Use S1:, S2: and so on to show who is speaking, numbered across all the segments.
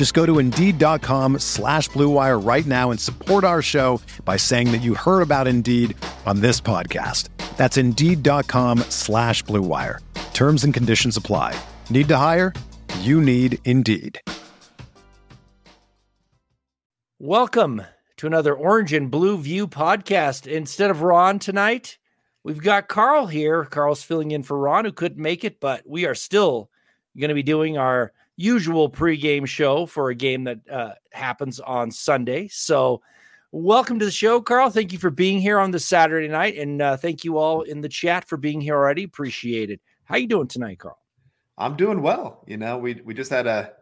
S1: Just go to Indeed.com slash BlueWire right now and support our show by saying that you heard about Indeed on this podcast. That's Indeed.com slash BlueWire. Terms and conditions apply. Need to hire? You need Indeed.
S2: Welcome to another Orange and Blue View podcast. Instead of Ron tonight, we've got Carl here. Carl's filling in for Ron, who couldn't make it, but we are still going to be doing our usual pregame show for a game that uh, happens on Sunday. So, welcome to the show, Carl. Thank you for being here on this Saturday night, and uh, thank you all in the chat for being here already. Appreciate it. How you doing tonight, Carl?
S3: I'm doing well. You know, we we just had a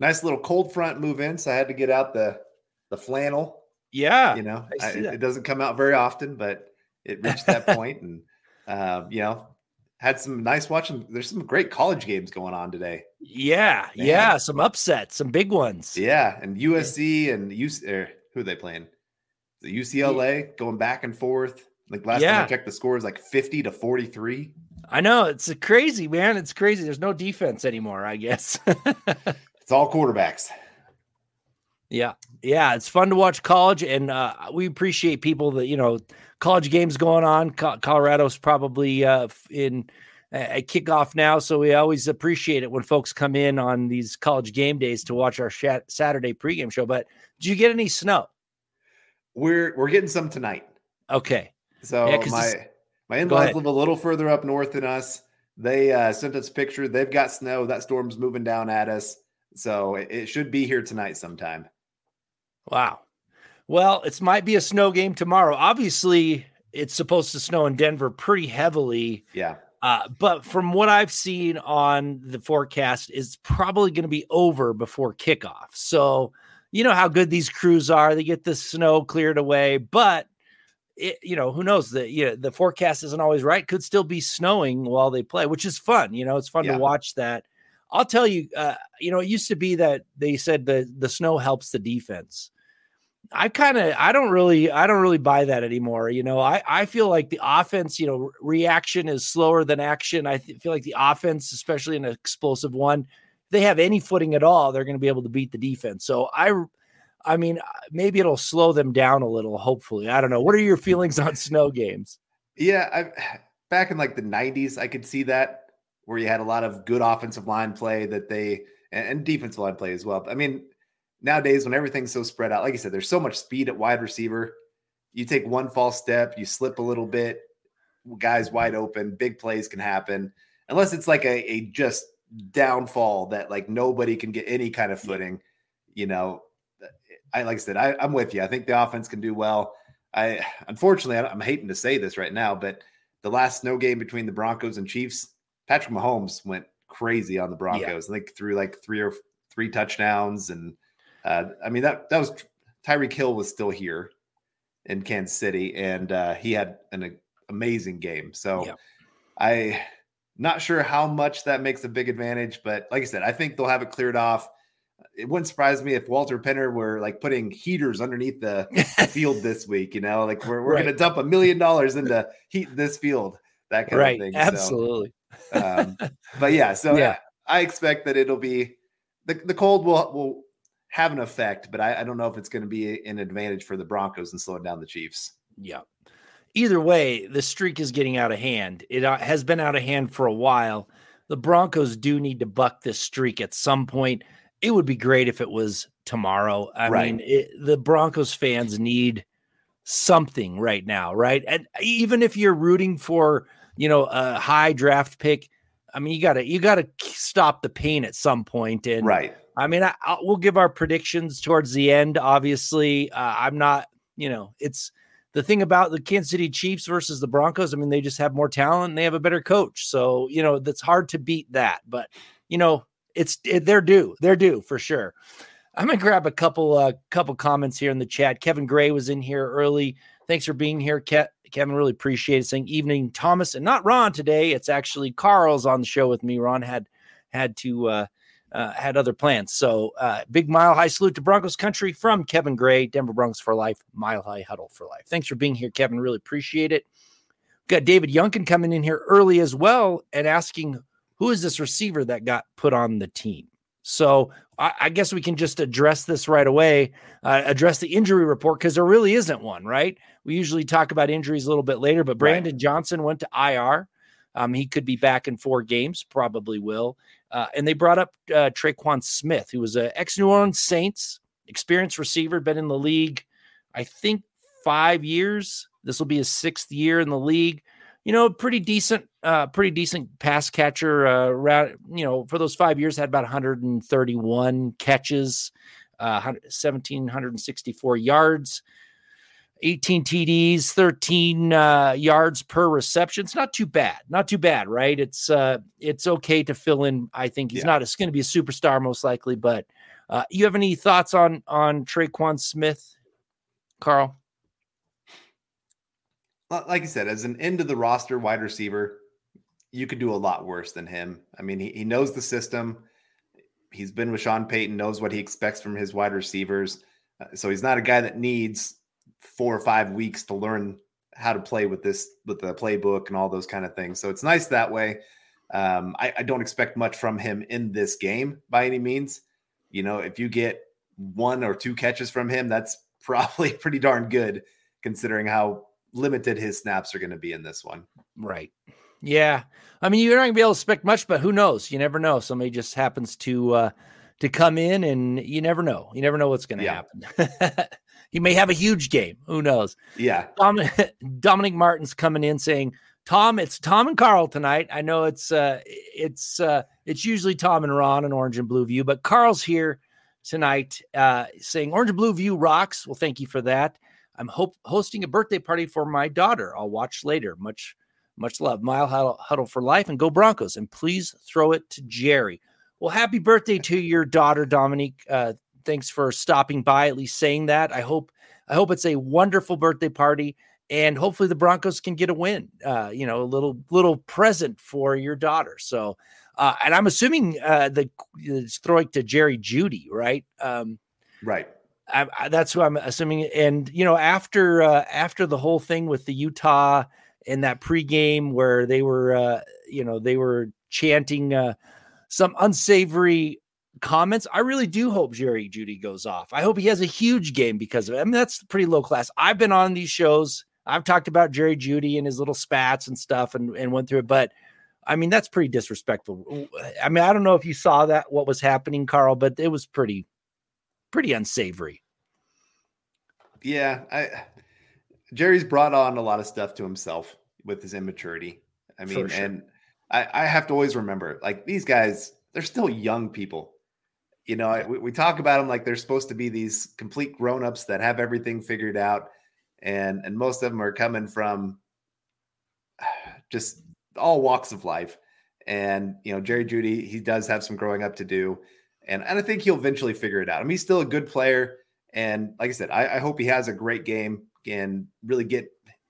S3: nice little cold front move in, so I had to get out the the flannel.
S2: Yeah,
S3: you know, I, it doesn't come out very often, but it reached that point, and uh, you know, had some nice watching. There's some great college games going on today.
S2: Yeah, Man. yeah, some upsets, some big ones.
S3: Yeah, and USC and UC, er, who are they playing? The UCLA going back and forth. Like last yeah. time I checked, the score is like 50 to 43.
S2: I know it's crazy, man. It's crazy. There's no defense anymore. I guess
S3: it's all quarterbacks.
S2: Yeah, yeah, it's fun to watch college, and uh, we appreciate people that you know college games going on. Co- Colorado's probably uh, in a kickoff now, so we always appreciate it when folks come in on these college game days to watch our sh- Saturday pregame show. But do you get any snow?
S3: We're we're getting some tonight.
S2: Okay.
S3: So yeah, my my in-laws live a little further up north than us. They uh, sent us a picture. They've got snow. That storm's moving down at us. So it, it should be here tonight sometime.
S2: Wow. Well, it might be a snow game tomorrow. Obviously, it's supposed to snow in Denver pretty heavily.
S3: Yeah.
S2: Uh, but from what I've seen on the forecast, it's probably going to be over before kickoff. So you know how good these crews are; they get the snow cleared away. But it, you know, who knows? The you know, the forecast isn't always right. Could still be snowing while they play, which is fun. You know, it's fun yeah. to watch that. I'll tell you, uh, you know, it used to be that they said the the snow helps the defense. I kind of I don't really I don't really buy that anymore. You know, I I feel like the offense, you know, reaction is slower than action. I th- feel like the offense, especially an explosive one, they have any footing at all, they're going to be able to beat the defense. So I I mean, uh, maybe it'll slow them down a little. Hopefully, I don't know. What are your feelings on snow games?
S3: Yeah, I, back in like the '90s, I could see that where you had a lot of good offensive line play that they and, and defensive line play as well. I mean, nowadays when everything's so spread out, like I said, there's so much speed at wide receiver. You take one false step, you slip a little bit, guys wide open, big plays can happen. Unless it's like a, a just downfall that like nobody can get any kind of footing, you know. I like I said, I, I'm with you. I think the offense can do well. I unfortunately I'm hating to say this right now, but the last snow game between the Broncos and Chiefs, Patrick Mahomes went crazy on the Broncos. Yeah. I think threw like three or three touchdowns and uh, I mean that that was Tyreek Hill was still here in Kansas City, and uh, he had an a, amazing game. So yeah. I not sure how much that makes a big advantage, but like I said, I think they'll have it cleared off. It wouldn't surprise me if Walton Penner were like putting heaters underneath the field this week. You know, like we're we're right. going to dump a million dollars into heat this field, that kind
S2: right.
S3: of thing.
S2: Absolutely.
S3: So, um, but yeah, so yeah. I expect that it'll be the, the cold will will have an effect, but I, I don't know if it's going to be an advantage for the Broncos and slowing down the Chiefs.
S2: Yeah. Either way, the streak is getting out of hand. It uh, has been out of hand for a while. The Broncos do need to buck this streak at some point. It would be great if it was tomorrow. I right. mean, it, the Broncos fans need something right now, right? And even if you're rooting for you know, a high draft pick. I mean, you gotta you gotta stop the pain at some point. And
S3: right.
S2: I mean, I, I, we'll give our predictions towards the end. Obviously, uh, I'm not. You know, it's the thing about the Kansas City Chiefs versus the Broncos. I mean, they just have more talent and they have a better coach. So you know, that's hard to beat that. But you know, it's it, they're due. They're due for sure. I'm gonna grab a couple uh couple comments here in the chat. Kevin Gray was in here early. Thanks for being here, Ke- Kevin. Really appreciate it. Saying evening, Thomas, and not Ron today. It's actually Carl's on the show with me. Ron had had to uh, uh had other plans. So uh big mile high salute to Broncos country from Kevin Gray, Denver Broncos for life, mile high huddle for life. Thanks for being here, Kevin. Really appreciate it. Got David Yunkin coming in here early as well and asking who is this receiver that got put on the team? So I, I guess we can just address this right away, uh, address the injury report because there really isn't one, right? We usually talk about injuries a little bit later, but Brandon right. Johnson went to IR. Um, he could be back in four games, probably will. Uh, and they brought up uh, Tre'Quan Smith, who was an ex New Orleans Saints, experienced receiver, been in the league, I think, five years. This will be his sixth year in the league you know, pretty decent, uh, pretty decent pass catcher. Uh, around, you know, for those five years, had about 131 catches, uh, 1,764 yards, 18 TDs, 13 uh, yards per reception. It's not too bad, not too bad, right? It's uh, it's okay to fill in. I think he's yeah. not. It's going to be a superstar most likely, but uh, you have any thoughts on on Tre'Quan Smith, Carl?
S3: like I said, as an end of the roster wide receiver, you could do a lot worse than him. I mean, he, he knows the system. He's been with Sean Payton, knows what he expects from his wide receivers. Uh, so he's not a guy that needs four or five weeks to learn how to play with this, with the playbook and all those kind of things. So it's nice that way. Um, I, I don't expect much from him in this game by any means. You know, if you get one or two catches from him, that's probably pretty darn good considering how limited his snaps are going to be in this one.
S2: Right. Yeah. I mean, you're not going to be able to expect much, but who knows? You never know. Somebody just happens to uh to come in, and you never know. You never know what's going to yeah. happen. he may have a huge game. Who knows?
S3: Yeah.
S2: Dom- Dominic Martin's coming in saying, "Tom, it's Tom and Carl tonight. I know it's uh it's uh it's usually Tom and Ron and Orange and Blue View, but Carl's here." tonight uh, saying Orange and Blue View rocks. Well, thank you for that. I'm hope, hosting a birthday party for my daughter. I'll watch later. Much, much love. Mile huddle, huddle for life and go Broncos. And please throw it to Jerry. Well, happy birthday to your daughter, Dominique. Uh, thanks for stopping by, at least saying that. I hope, I hope it's a wonderful birthday party and hopefully the Broncos can get a win. Uh, you know, a little little present for your daughter. So, uh, and I'm assuming uh, the it's throwing to Jerry Jeudy, right? Um,
S3: right.
S2: I, I, that's who I'm assuming. And you know, after uh, after the whole thing with the Utah in that pregame where they were, uh, you know, they were chanting uh, some unsavory comments. I really do hope Jerry Jeudy goes off. I hope he has a huge game because of it. I mean, that's pretty low class. I've been on these shows. I've talked about Jerry Jeudy and his little spats and stuff and, and went through it, but I mean, that's pretty disrespectful. I mean, I don't know if you saw that, what was happening, Carl, but it was pretty, pretty unsavory.
S3: Yeah, I Jerry's brought on a lot of stuff to himself with his immaturity. I mean, sure. and I, I, have to always remember, like these guys, they're still young people. You know, we, we talk about them like they're supposed to be these complete grown-ups that have everything figured out, and and most of them are coming from just all walks of life. And you know, Jerry Jeudy, he does have some growing up to do. And, and I think he'll eventually figure it out. I mean, he's still a good player. And like I said, I, I hope he has a great game and really get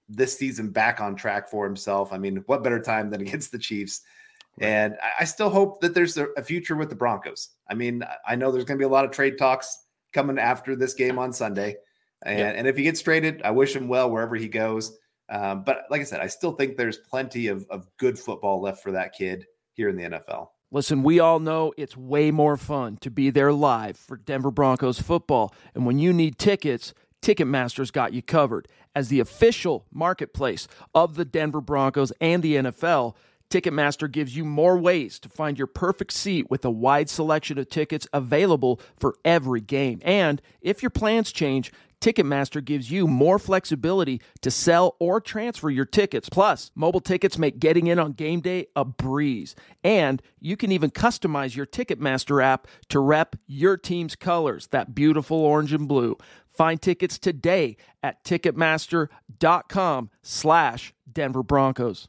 S3: this season back on track for himself. I mean, what better time than against the Chiefs? And I, still hope that there's a, future with the Broncos. I mean, I know there's going to be a lot of trade talks coming after this game on Sunday. And, yeah. and if he gets traded, I wish him well wherever he goes. Um, but like I said, I still think there's plenty of, of good football left for that kid here in the NFL.
S4: Listen, we all know it's way more fun to be there live for Denver Broncos football. And when you need tickets, Ticketmaster's got you covered. As the official marketplace of the Denver Broncos and the NFL, Ticketmaster gives you more ways to find your perfect seat with a wide selection of tickets available for every game. And if your plans change, Ticketmaster gives you more flexibility to sell or transfer your tickets. Plus, mobile tickets make getting in on game day a breeze. And you can even customize your Ticketmaster app to rep your team's colors, that beautiful orange and blue. Find tickets today at ticketmaster.com slash Denver Broncos.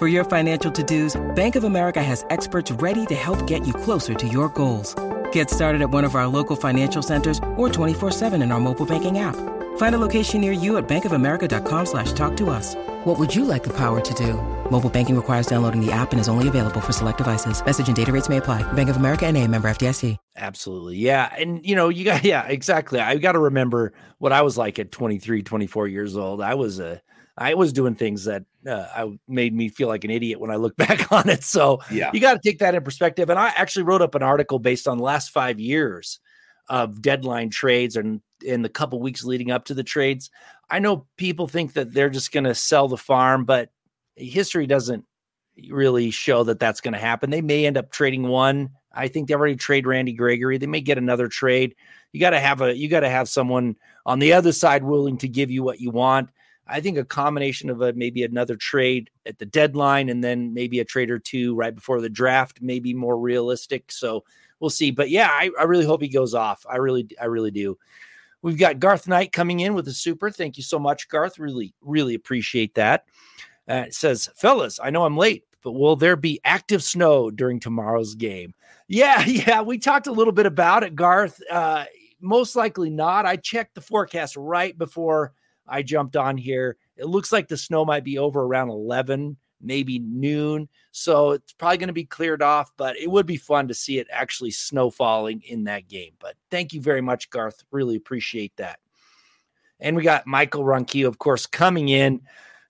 S5: For your financial to-dos, Bank of America has experts ready to help get you closer to your goals. Get started at one of our local financial centers or 24-7 in our mobile banking app. Find a location near you at bankofamerica.com slash talk to us. What would you like the power to do? Mobile banking requires downloading the app and is only available for select devices. Message and data rates may apply. Bank of America and a member FDIC.
S2: Absolutely. Yeah. And, you know, you got, yeah, exactly. I got to remember what I was like at 23, 24 years old. I was a, I was doing things that uh, I made me feel like an idiot when I look back on it. So
S3: Yeah.
S2: you got to take that in perspective. And I actually wrote up an article based on the last five years of deadline trades and in the couple weeks leading up to the trades. I know people think that they're just going to sell the farm, but history doesn't really show that that's going to happen. They may end up trading one. I think they already trade Randy Gregory. They may get another trade. You got to have a you got to have someone on the other side willing to give you what you want. I think a combination of a maybe another trade at the deadline and then maybe a trade or two right before the draft may be more realistic. So we'll see. But yeah, I, I really hope he goes off. I really I really do. We've got Garth Knight coming in with a super. Thank you so much, Garth. Really, really appreciate that. Uh, it says, fellas, I know I'm late, but will there be active snow during tomorrow's game? Yeah, yeah. We talked a little bit about it, Garth. Uh, most likely not. I checked the forecast right before I jumped on here. It looks like the snow might be over around 11, maybe noon. So it's probably going to be cleared off, but it would be fun to see it actually snow falling in that game. But thank you very much, Garth. Really appreciate that. And we got Michael Ronquillo, of course, coming in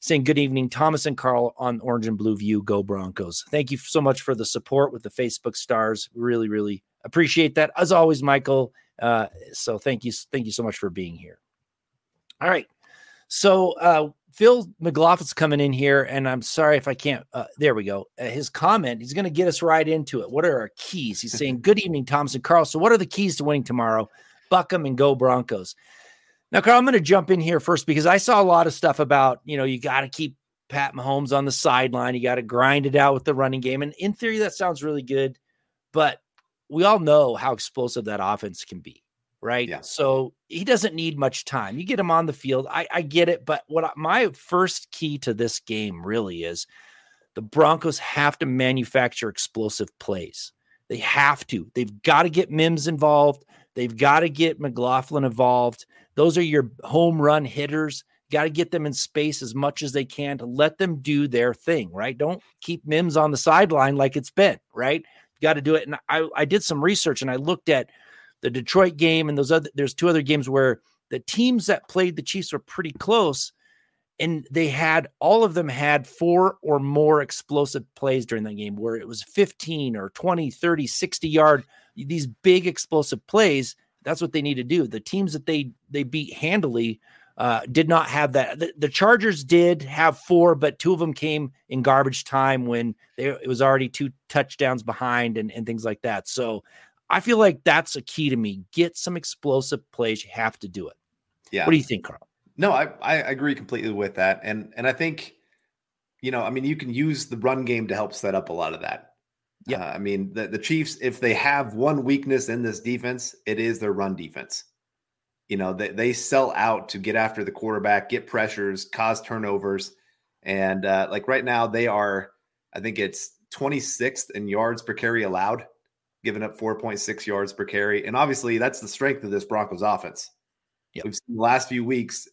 S2: saying good evening, Thomas and Carl on Orange and Blue View. Go Broncos. Thank you so much for the support with the Facebook stars. Really, really appreciate that. As always, Michael. Uh, so thank you. Thank you so much for being here. All right. So uh, Phil McLaughlin's coming in here, and I'm sorry if I can't. Uh, there we go. Uh, his comment, he's going to get us right into it. What are our keys? He's saying, Good evening, Thomas and Carl. So, what are the keys to winning tomorrow? Buck 'em and go Broncos. Now, Carl, I'm going to jump in here first because I saw a lot of stuff about, you know, you got to keep Pat Mahomes on the sideline. You got to grind it out with the running game. And in theory, that sounds really good. But we all know how explosive that offense can be, right?
S3: Yeah.
S2: So he doesn't need much time. You get him on the field. I, I get it. But what I, my first key to this game really is the Broncos have to manufacture explosive plays. They have to. They've got to get Mims involved. They've got to get McLaughlin involved. Those are your home run hitters. Got to get them in space as much as they can to let them do their thing, right? Don't keep Mims on the sideline like it's been, right? Got to do it. And I, I did some research and I looked at the Detroit game and those other, there's two other games where the teams that played the Chiefs were pretty close and they had all of them had four or more explosive plays during that game where it was 15 or 20 30 60 yard these big explosive plays that's what they need to do the teams that they they beat handily uh, did not have that. The, the, Chargers did have four, but two of them came in garbage time when they, it was already two touchdowns behind and, and things like that. So I feel like that's a key to me. Get some explosive plays. You have to do it.
S3: Yeah.
S2: What do you think, Carl?
S3: No, I, I agree completely with that. And and I think, you know, I mean, you can use the run game to help set up a lot of that. Yeah. Uh, I mean, the, the Chiefs, if they have one weakness in this defense, it is their run defense. You know, they, they sell out to get after the quarterback, get pressures, cause turnovers. And uh, like right now, they are, I think it's 26th in yards per carry allowed, giving up 4.6 yards per carry. And obviously, that's the strength of this Broncos offense. Yep. We've seen the last few weeks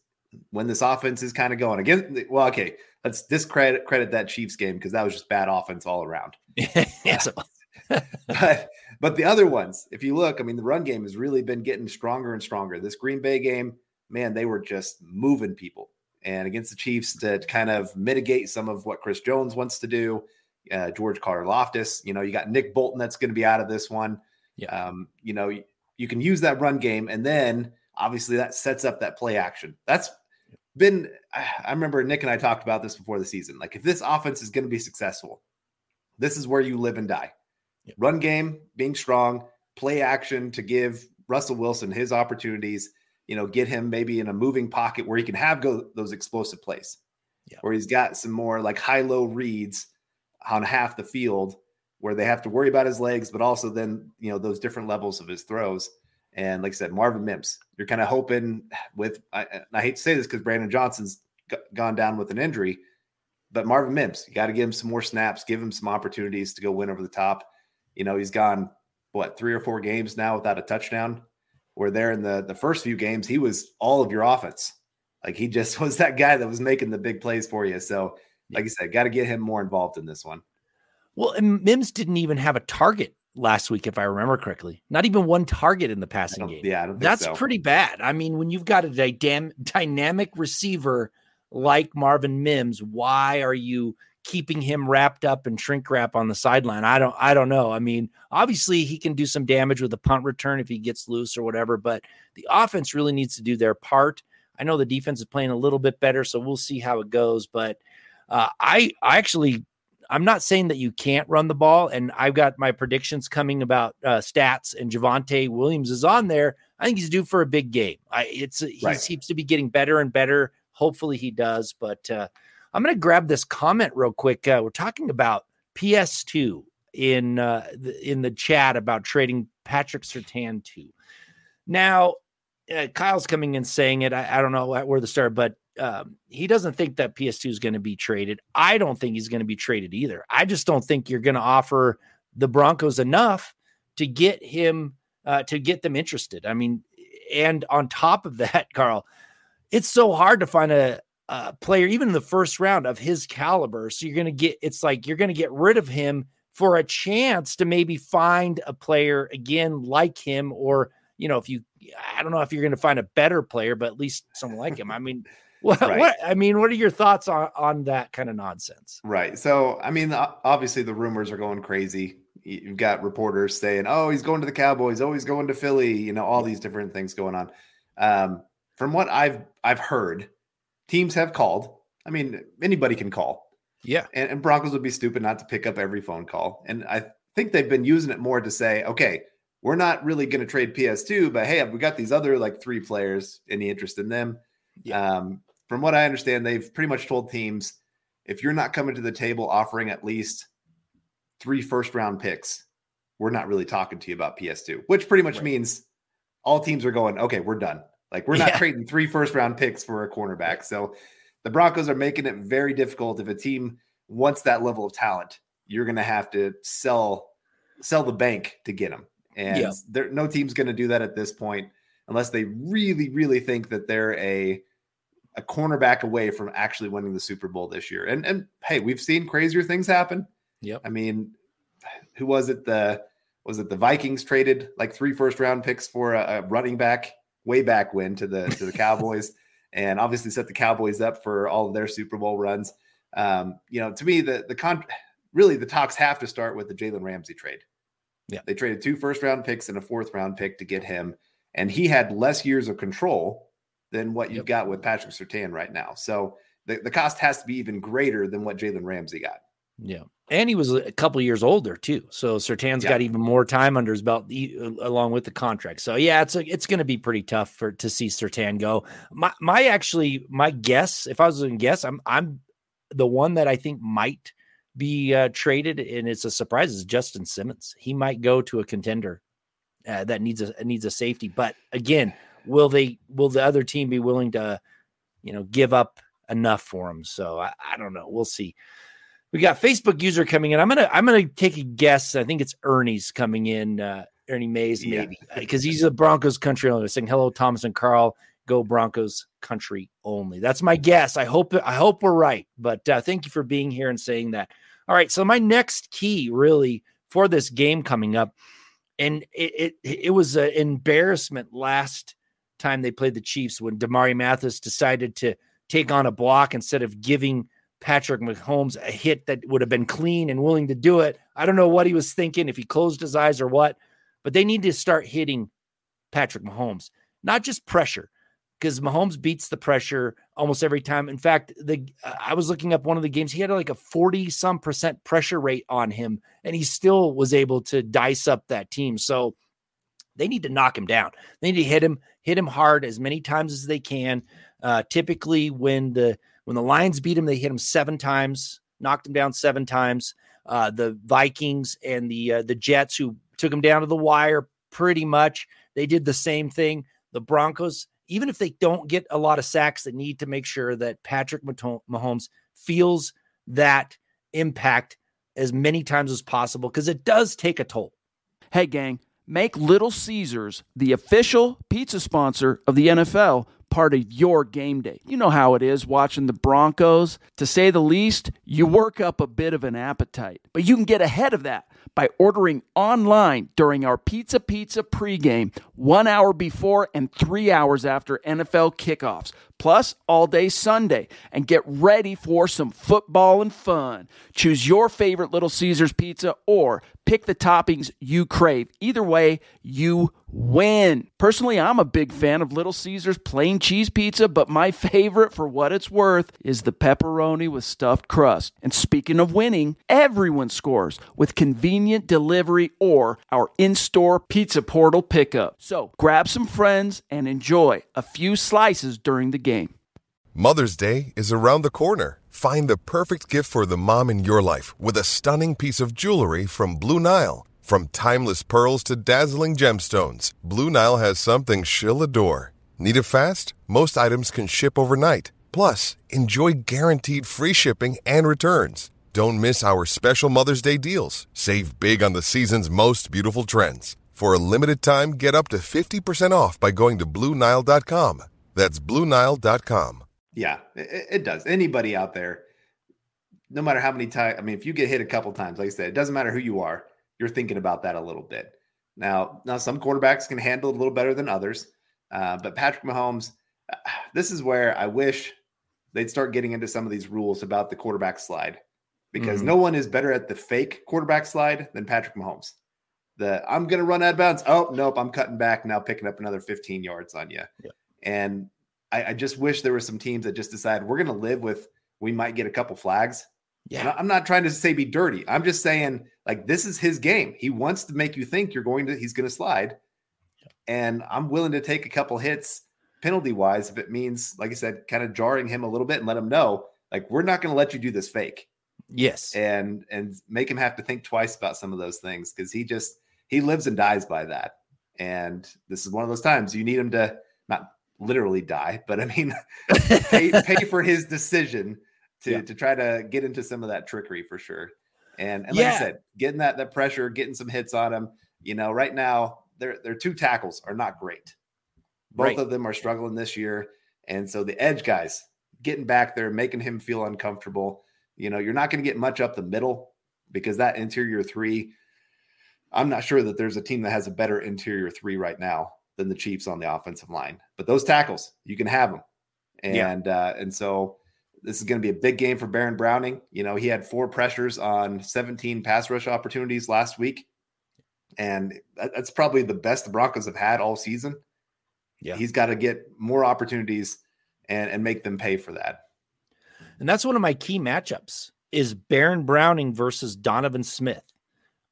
S3: when this offense is kind of going again. Well, okay, let's discredit credit that Chiefs game because that was just bad offense all around. yes, but but the other ones, if you look, I mean, the run game has really been getting stronger and stronger. This Green Bay game, man, they were just moving people. And against the Chiefs to kind of mitigate some of what Chris Jones wants to do, uh, George Karlaftis, you know, you got Nick Bolton that's going to be out of this one. Yeah. Um, you know, you, you can use that run game, and then obviously that sets up that play action. That's been, I remember Nick and I talked about this before the season. Like, if this offense is going to be successful, this is where you live and die. Yep. Run game, being strong, play action to give Russell Wilson his opportunities, you know, get him maybe in a moving pocket where he can have go those explosive plays. Yep. Where he's got some more like high-low reads on half the field where they have to worry about his legs, but also then, you know, those different levels of his throws. And like I said, Marvin Mims, you're kind of hoping with, I, I, hate to say this because Brandon Johnson's g- gone down with an injury, but Marvin Mims, you got to give him some more snaps, give him some opportunities to go win over the top. You know, he's gone what three or four games now without a touchdown. Where there in the the first few games, he was all of your offense. Like he just was that guy that was making the big plays for you. So, like I said, got to get him more involved in this one.
S2: Well, and Mims didn't even have a target last week, if I remember correctly. Not even one target in the passing game.
S3: Yeah,
S2: that's
S3: so.
S2: pretty bad. I mean, when you've got a dy- dynamic receiver like Marvin Mims, why are you keeping him wrapped up in shrink wrap on the sideline. I don't I don't know. I mean, obviously he can do some damage with a punt return if he gets loose or whatever, but the offense really needs to do their part. I know the defense is playing a little bit better, so we'll see how it goes, but uh, I I actually I'm not saying that you can't run the ball, and I've got my predictions coming about uh, stats, and Javonte Williams is on there. I think he's due for a big game. I, it's he right. seems to be getting better and better. Hopefully he does, but uh, I'm going to grab this comment real quick. Uh, we're talking about PS2 in uh, the, in the chat about trading Patrick Surtain to. Now, uh, Kyle's coming in saying it. I, I don't know where to start, but um, he doesn't think that PS2 is going to be traded. I don't think he's going to be traded either. I just don't think you're going to offer the Broncos enough to get him uh, to get them interested. I mean, and on top of that, Carl, it's so hard to find a, uh, player, even in the first round of his caliber. So you're going to get, it's like you're going to get rid of him for a chance to maybe find a player again like him, or, you know, if you, I don't know if you're going to find a better player, but at least someone like him. I mean, what, right. what, I mean, what are your thoughts on, on that kind of nonsense?
S3: Right. So, I mean, obviously the rumors are going crazy. You've got reporters saying, oh, he's going to the Cowboys. Oh, he's going to Philly. You know, all these different things going on. Um, from what I've I've heard, teams have called. I mean, anybody can call.
S2: Yeah.
S3: And, and, Broncos would be stupid not to pick up every phone call. And I think they've been using it more to say, okay, we're not really going to trade PS2, but hey, we got these other like three players. Any interest in them? Yeah. Um, from what I understand, they've pretty much told teams if you're not coming to the table offering at least three first round picks, we're not really talking to you about PS2, which pretty much right. means all teams are going, okay, we're done. Like we're not yeah. trading three first round picks for a cornerback. So the Broncos are making it very difficult if a team wants that level of talent. You're going to have to sell sell the bank to get them. And yeah. there no team's going to do that at this point unless they really really think that they're a a cornerback away from actually winning the Super Bowl this year. And and hey, we've seen crazier things happen.
S2: Yep.
S3: I mean, who was it the was it the Vikings traded like three first round picks for a, a running back way back when to the to the Cowboys, and obviously set the Cowboys up for all of their Super Bowl runs. Um, you know, to me, the the con really the talks have to start with the Jalen Ramsey trade.
S2: Yeah,
S3: they traded two first round picks and a fourth round pick to get him, and he had less years of control than what you've yep. got with Patrick Surtain right now. So the, the cost has to be even greater than what Jalen Ramsey got.
S2: Yeah. And he was a couple years older too. So Surtain's yeah. got even more time under his belt along with the contract. So yeah, it's a, it's going to be pretty tough for to see Surtain go. My my actually my guess, if I was going to guess, I'm I'm the one that I think might be uh, traded, and it's a surprise. Is Justin Simmons? He might go to a contender uh, that needs a needs a safety. But again, will they? Will the other team be willing to, you know, give up enough for him? So I, I don't know. We'll see. We got Facebook user coming in. I'm gonna I'm gonna take a guess. I think it's Ernie's coming in. Uh, Ernie Mays maybe because yeah. he's a Broncos country owner saying hello Thomas and Carl go Broncos country only. That's my guess. I hope I hope we're right. But uh, thank you for being here and saying that. All right, so my next key really for this game coming up, and it it, it was an embarrassment last time they played the Chiefs when Damarri Mathis decided to take on a block instead of giving Patrick Mahomes a hit that would have been clean and willing to do it. I don't know what he was thinking, if he closed his eyes or what, but they need to start hitting Patrick Mahomes, not just pressure because Mahomes beats the pressure almost every time. In fact, the I was looking up one of the games. He had like a 40 some percent pressure rate on him, and he still was able to dice up that team. So they need to knock him down. They need to hit him, hit him hard as many times as they can. Uh, typically, when the when the Lions beat him, they hit him seven times, knocked him down seven times. Uh, the Vikings and the uh, the Jets, who took him down to the wire, pretty much they did the same thing. The Broncos even if they don't get a lot of sacks, they need to make sure that Patrick Mahomes feels that impact as many times as possible because it does take a toll.
S4: Hey, gang, make Little Caesars the official pizza sponsor of the NFL part of your game day. You know how it is watching the Broncos. To say the least, you work up a bit of an appetite. But you can get ahead of that by ordering online during our Pizza Pizza pregame, one hour before and three hours after NFL kickoffs, plus all day Sunday, and get ready for some football and fun. Choose your favorite Little Caesars pizza or pick the toppings you crave. Either way, you win. Personally, I'm a big fan of Little Caesars plain cheese pizza, but my favorite for what it's worth is the pepperoni with stuffed crust. And speaking of winning, everyone scores with convenient delivery or our in store pizza portal pickup. So grab some friends and enjoy a few slices during the game.
S6: Mother's Day is around the corner. Find the perfect gift for the mom in your life with a stunning piece of jewelry from Blue Nile. From timeless pearls to dazzling gemstones, Blue Nile has something she'll adore. Need it fast? Most items can ship overnight. Plus, enjoy guaranteed free shipping and returns. Don't miss our special Mother's Day deals. Save big on the season's most beautiful trends. For a limited time, get up to 50% off by going to Bluenile.com. That's Bluenile.com.
S3: Yeah, it, it does. Anybody out there, no matter how many times, I mean, if you get hit a couple times, like I said, it doesn't matter who you are you're thinking about that a little bit. Now, now some quarterbacks can handle it a little better than others, uh, but Patrick Mahomes, this is where I wish they'd start getting into some of these rules about the quarterback slide, because mm-hmm. no one is better at the fake quarterback slide than Patrick Mahomes. The I'm going to run out of bounds. Oh nope, I'm cutting back now, picking up another 15 yards on you. Yeah. And I, I just wish there were some teams that just decide we're going to live with. We might get a couple flags. Yeah, I'm not trying to say be dirty. I'm just saying like this is his game. He wants to make you think you're going to he's going to slide. And I'm willing to take a couple hits penalty wise if it means, like I said, kind of jarring him a little bit and let him know, like, we're not going to let you do this fake.
S2: Yes.
S3: And and make him have to think twice about some of those things because he just he lives and dies by that. And this is one of those times you need him to not literally die, but I mean pay pay for his decision to yeah. to try to get into some of that trickery for sure. And, and like yeah. I said, getting that that pressure, getting some hits on him. You know, right now their their two tackles are not great. Both right. of them are struggling this year, and so the edge guys getting back there, making him feel uncomfortable. You know, you're not going to get much up the middle because that interior three. I'm not sure that there's a team that has a better interior three right now than the Chiefs on the offensive line. But those tackles, you can have them, and yeah. uh, and so this is going to be a big game for Baron Browning. You know, he had four pressures on 17 pass rush opportunities last week. And that's probably the best the Broncos have had all season. Yeah. He's got to get more opportunities and, and make them pay for that.
S2: And that's one of my key matchups is Baron Browning versus Donovan Smith.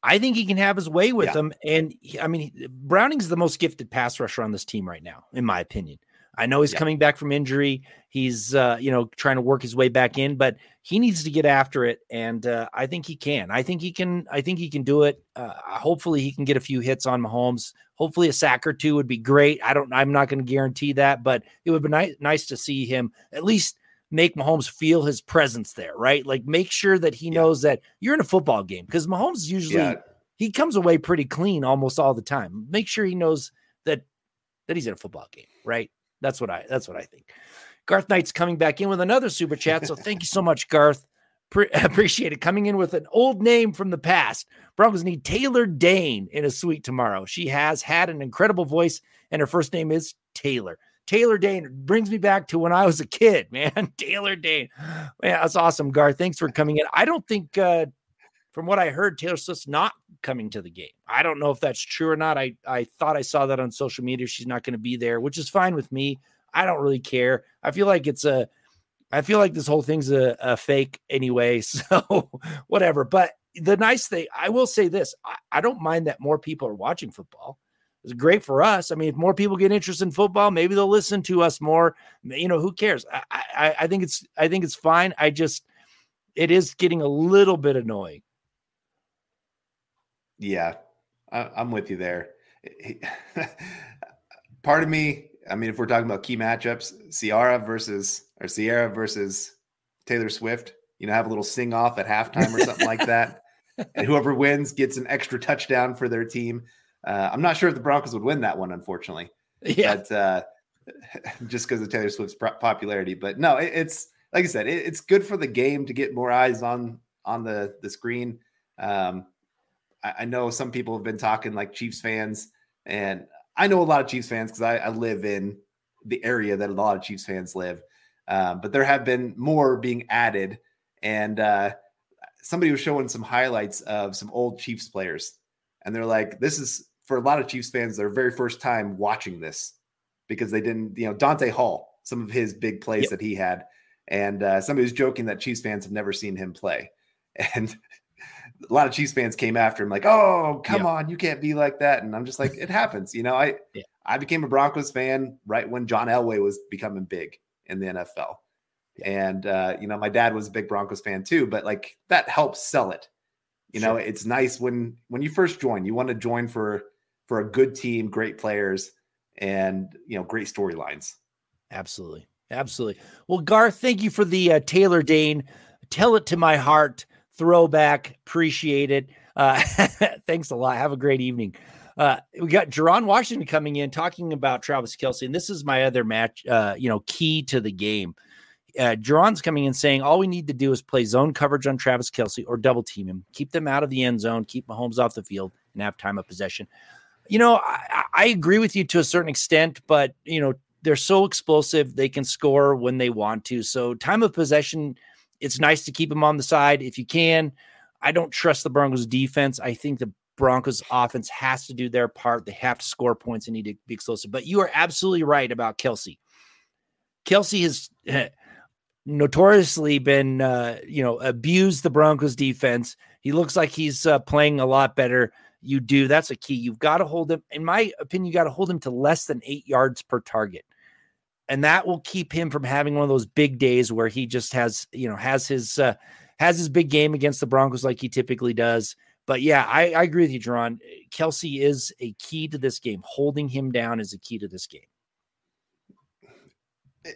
S2: I think he can have his way with yeah. him. And he, I mean, Browning's the most gifted pass rusher on this team right now, in my opinion. I know he's yeah. coming back from injury. He's, uh, you know, trying to work his way back in, but he needs to get after it. And uh, I think he can. I think he can. I think he can do it. Uh, hopefully, he can get a few hits on Mahomes. Hopefully, a sack or two would be great. I don't. I'm not going to guarantee that, but it would be nice, nice to see him at least make Mahomes feel his presence there, right? Like make sure that he yeah. knows that you're in a football game because Mahomes usually yeah. he comes away pretty clean almost all the time. Make sure he knows that that he's in a football game, right? That's what I that's what I think. Garth Knight's coming back in with another super chat. So thank you so much, Garth. Pre- appreciate it. Coming in with an old name from the past. Broncos need Taylor Dayne in a suite tomorrow. She has had an incredible voice, and her first name is Taylor. Taylor Dayne brings me back to when I was a kid, man. Taylor Dayne. Man, that's awesome, Gar. Thanks for coming in. I don't think, uh, from what I heard, Taylor Swift's not coming to the game. I don't know if that's true or not. I, I thought I saw that on social media. She's not going to be there, which is fine with me. I don't really care. I feel like it's a, I feel like this whole thing's a, a fake anyway. So whatever. But the nice thing, I will say this I, I don't mind that more people are watching football it's great for us. I mean, if more people get interested in football, maybe they'll listen to us more. You know, who cares? I, I, I think it's I think it's fine. I just it is getting a little bit annoying.
S3: Yeah, I, I'm with you there. Part of me, I mean, if we're talking about key matchups, Ciara versus or Ciara versus Taylor Swift, you know, have a little sing off at halftime or something like that. And whoever wins gets an extra touchdown for their team. Uh, I'm not sure if the Broncos would win that one, unfortunately. Yeah. But uh, just because of Taylor Swift's popularity. But no, it, it's like I said, it, it's good for the game to get more eyes on on the the screen. Um, I, I, know some people have been talking like Chiefs fans, and I know a lot of Chiefs fans because I, I, live in the area that a lot of Chiefs fans live. Um, but there have been more being added, and uh, somebody was showing some highlights of some old Chiefs players, and they're like, "This is for a lot of Chiefs fans, their very first time watching this because they didn't, you know, Dante Hall, some of his big plays yep. that he had. And uh, somebody was joking that Chiefs fans have never seen him play. And a lot of Chiefs fans came after him, like, oh, come on, you can't be like that. And I'm just like, it happens. You know, I yeah. I became a Broncos fan right when John Elway was becoming big in the NFL. And uh, you know, my dad was a big Broncos fan too, but like that helps sell it. You sure. know, it's nice when when you first join, you want to join for for a good team, great players, and you know, great storylines.
S2: Absolutely, absolutely. Well, Garth, thank you for the uh, Taylor Dayne. Tell it to my heart. Throwback, appreciate it. Uh, thanks a lot. Have a great evening. Uh, we got Jerron Washington coming in talking about Travis Kelce, and this is my other match. Uh, you know, key to the game. Uh, Jerron's coming in saying all we need to do is play zone coverage on Travis Kelce or double team him, keep them out of the end zone, keep Mahomes off the field, and have time of possession you know, I, I agree with you to a certain extent, but you know, they're so explosive, they can score when they want to. So time of possession, it's nice to keep them on the side if you can. I don't trust the Broncos defense. I think the Broncos offense has to do their part. They have to score points and need to be explosive. But you are absolutely right about Kelce. Kelce has notoriously been, uh, you know, abused the Broncos defense. He looks like he's uh, playing a lot better you do. That's a key. You've got to hold him, in my opinion, you got to hold him to less than eight yards per target. And that will keep him from having one of those big days where he just has, you know, has his uh, has his big game against the Broncos like he typically does. But yeah, I, I agree with you, Jerron. Kelce is a key to this game. Holding him down is a key to this game.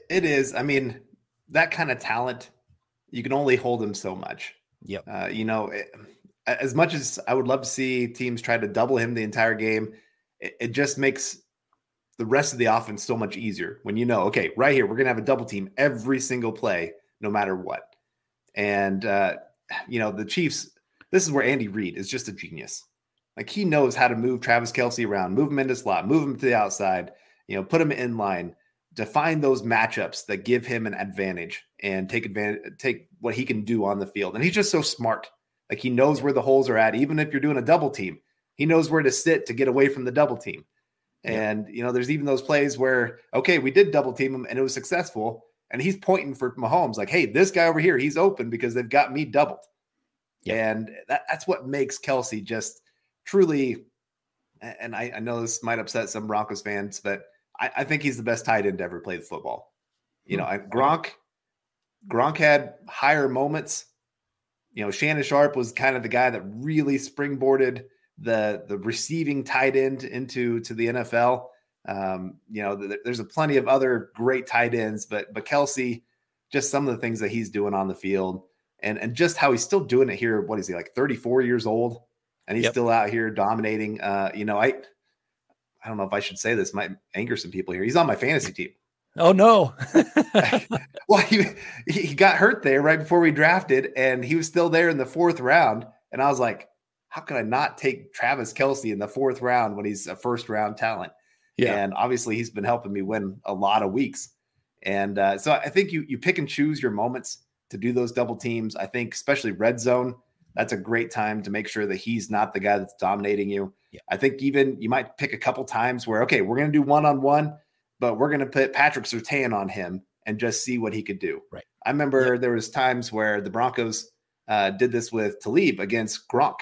S3: It is. I mean, that kind of talent, you can only hold him so much.
S2: Yep.
S3: Uh, you know, it, as much as I would love to see teams try to double him the entire game, it, it just makes the rest of the offense so much easier when you know, okay, right here, we're going to have a double team every single play, no matter what. And, uh, you know, the Chiefs, this is where Andy Reid is just a genius. Like he knows how to move Travis Kelce around, move him into slot, move him to the outside, you know, put him in line, define those matchups that give him an advantage and take advantage, take what he can do on the field. And he's just so smart like he knows where the holes are at. Even if you're doing a double team, he knows where to sit to get away from the double team. And you know, there's even those plays where okay, we did double team him and it was successful, and he's pointing for Mahomes like, "Hey, this guy over here, he's open because they've got me doubled." Yeah. And that, that's what makes Kelce just truly. And I, I, know this might upset some Broncos fans, but I, I, think he's the best tight end to ever play the football. You know, hmm. Gronk, Gronk had higher moments. You know, Shannon Sharpe was kind of the guy that really springboarded the the receiving tight end into to the NFL. Um, you know, th- there's a plenty of other great tight ends, but but Kelce, just some of the things that he's doing on the field, and and just how he's still doing it here. What is he like? 34 years old, and he's yep. still out here dominating. Uh, you know, I I don't know if I should say this might anger some people here. He's on my fantasy team.
S2: Oh no.
S3: well, he he got hurt there right before we drafted, and he was still there in the fourth round. And I was like, how could I not take Travis Kelce in the fourth round when he's a first round talent? Yeah. And obviously he's been helping me win a lot of weeks. And uh, so I think you you pick and choose your moments to do those double teams. I think especially red zone, that's a great time to make sure that he's not the guy that's dominating you. Yeah. I think even you might pick a couple times where okay, we're going to do one on one, but we're going to put Patrick Surtain on him and just see what he could do.
S2: Right.
S3: I remember yeah. there was times where the Broncos uh, did this with Talib against Gronk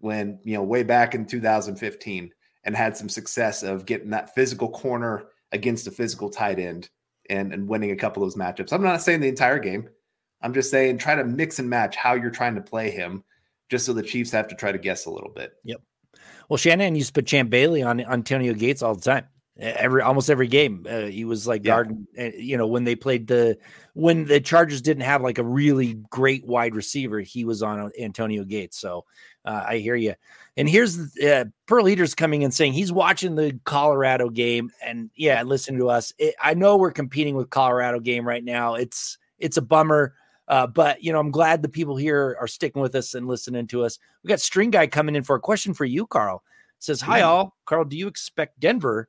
S3: when you know way back in 2015 and had some success of getting that physical corner against a physical tight end and and winning a couple of those matchups. I'm not saying the entire game. I'm just saying try to mix and match how you're trying to play him, just so the Chiefs have to try to guess a little bit.
S2: Yep. Well, Shannon used to put Champ Bailey on Antonio Gates all the time every almost every game uh, he was like yeah. guarding uh, you know when they played the when the chargers didn't have like a really great wide receiver he was on antonio gates. So uh, i hear you and here's uh, pearl eaters coming and saying he's watching the colorado game and yeah listen to us. It, i know we're competing with colorado game right now. It's it's a bummer uh, but you know i'm glad the people here are sticking with us and listening to us. We got string guy coming in for a question for you carl. Says hi yeah. all. Carl do you expect denver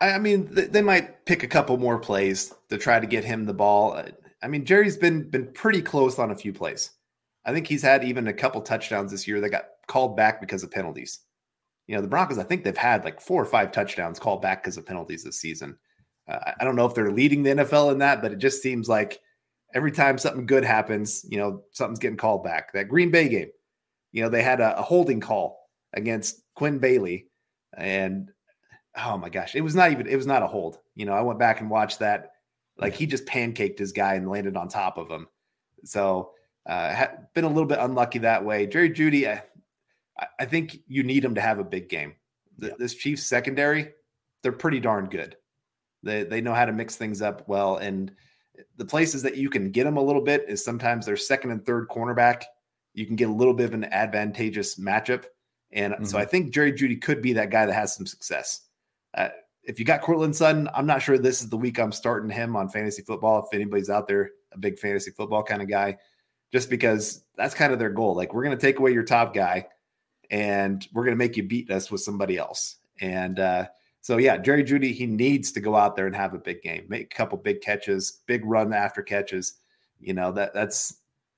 S3: I mean, they might pick a couple more plays to try to get him the ball. I mean, Jerry's been been pretty close on a few plays. I think he's had even a couple touchdowns this year that got called back because of penalties. You know, the Broncos, I think they've had like four or five touchdowns called back because of penalties this season. Uh, I don't know if they're leading the NFL in that, but it just seems like every time something good happens, you know, something's getting called back. That Green Bay game, you know, they had a, a holding call against Quinn Bailey, and oh my gosh, it was not even it was not a hold. You know, I went back and watched that. Like he just pancaked his guy and landed on top of him. So uh been a little bit unlucky that way. Jerry Jeudy, I, I think you need him to have a big game. The. This Chiefs secondary, they're pretty darn good. They they know how to mix things up well. And the places that you can get them a little bit is sometimes their second and third cornerback. You can get a little bit of an advantageous matchup. And mm-hmm. so I think Jerry Jeudy could be that guy that has some success. Uh, if you got Courtland Sutton, I'm not sure this is the week I'm starting him on fantasy football. If anybody's out there, a big fantasy football kind of guy, just because that's kind of their goal. Like we're going to take away your top guy, and we're going to make you beat us with somebody else. And uh, so yeah, Jerry Jeudy, he needs to go out there and have a big game, make a couple big catches, big run after catches. You know that that's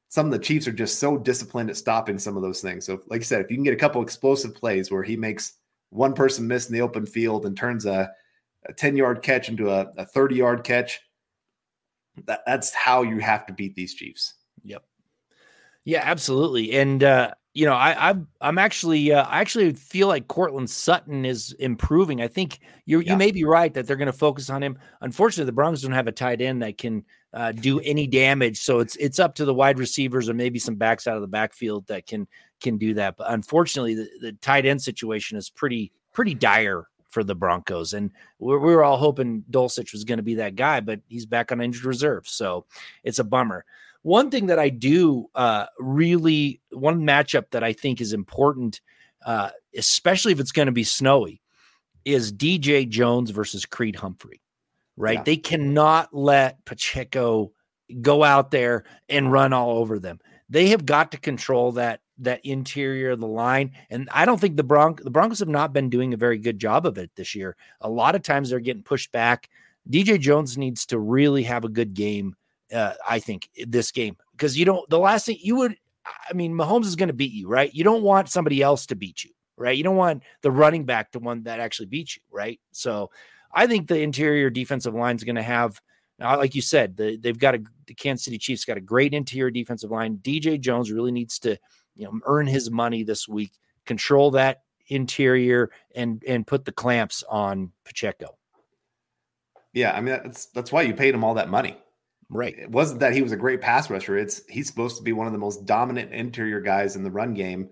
S3: some of the Chiefs are just so disciplined at stopping some of those things. So, like I said, if you can get a couple explosive plays where he makes one person miss in the open field and turns a, a 10 yard catch into a, a 30 yard catch, that, that's how you have to beat these Chiefs.
S2: Yep. Yeah, absolutely. And, uh, you know, I, I'm I'm actually uh, I actually feel like Courtland Sutton is improving. I think you yeah. you may be right that they're going to focus on him. Unfortunately, the Broncos don't have a tight end that can uh, do any damage, so it's it's up to the wide receivers or maybe some backs out of the backfield that can can do that. But unfortunately, the, the tight end situation is pretty pretty dire for the Broncos, and we we were all hoping Dulcich was going to be that guy, but he's back on injured reserve, so it's a bummer. One thing that I do uh, really, one matchup that I think is important, uh, especially if it's going to be snowy, is DJ Jones versus Creed Humphrey, right? Yeah. They cannot let Pacheco go out there and run all over them. They have got to control that that interior of the line. And I don't think the Bronc the Broncos have not been doing a very good job of it this year. A lot of times they're getting pushed back. DJ Jones needs to really have a good game uh, I think this game because you don't. The last thing you would, I mean, Mahomes is going to beat you, right? You don't want somebody else to beat you, right? You don't want the running back to one that actually beats you, right? So, I think the interior defensive line is going to have, uh, like you said, the, they've got a the Kansas City Chiefs got a great interior defensive line. DJ Jones really needs to, you know, earn his money this week, control that interior, and and put the clamps on Pacheco.
S3: Yeah, I mean that's that's why you paid him all that money.
S2: Right.
S3: It wasn't that he was a great pass rusher. It's he's supposed to be one of the most dominant interior guys in the run game.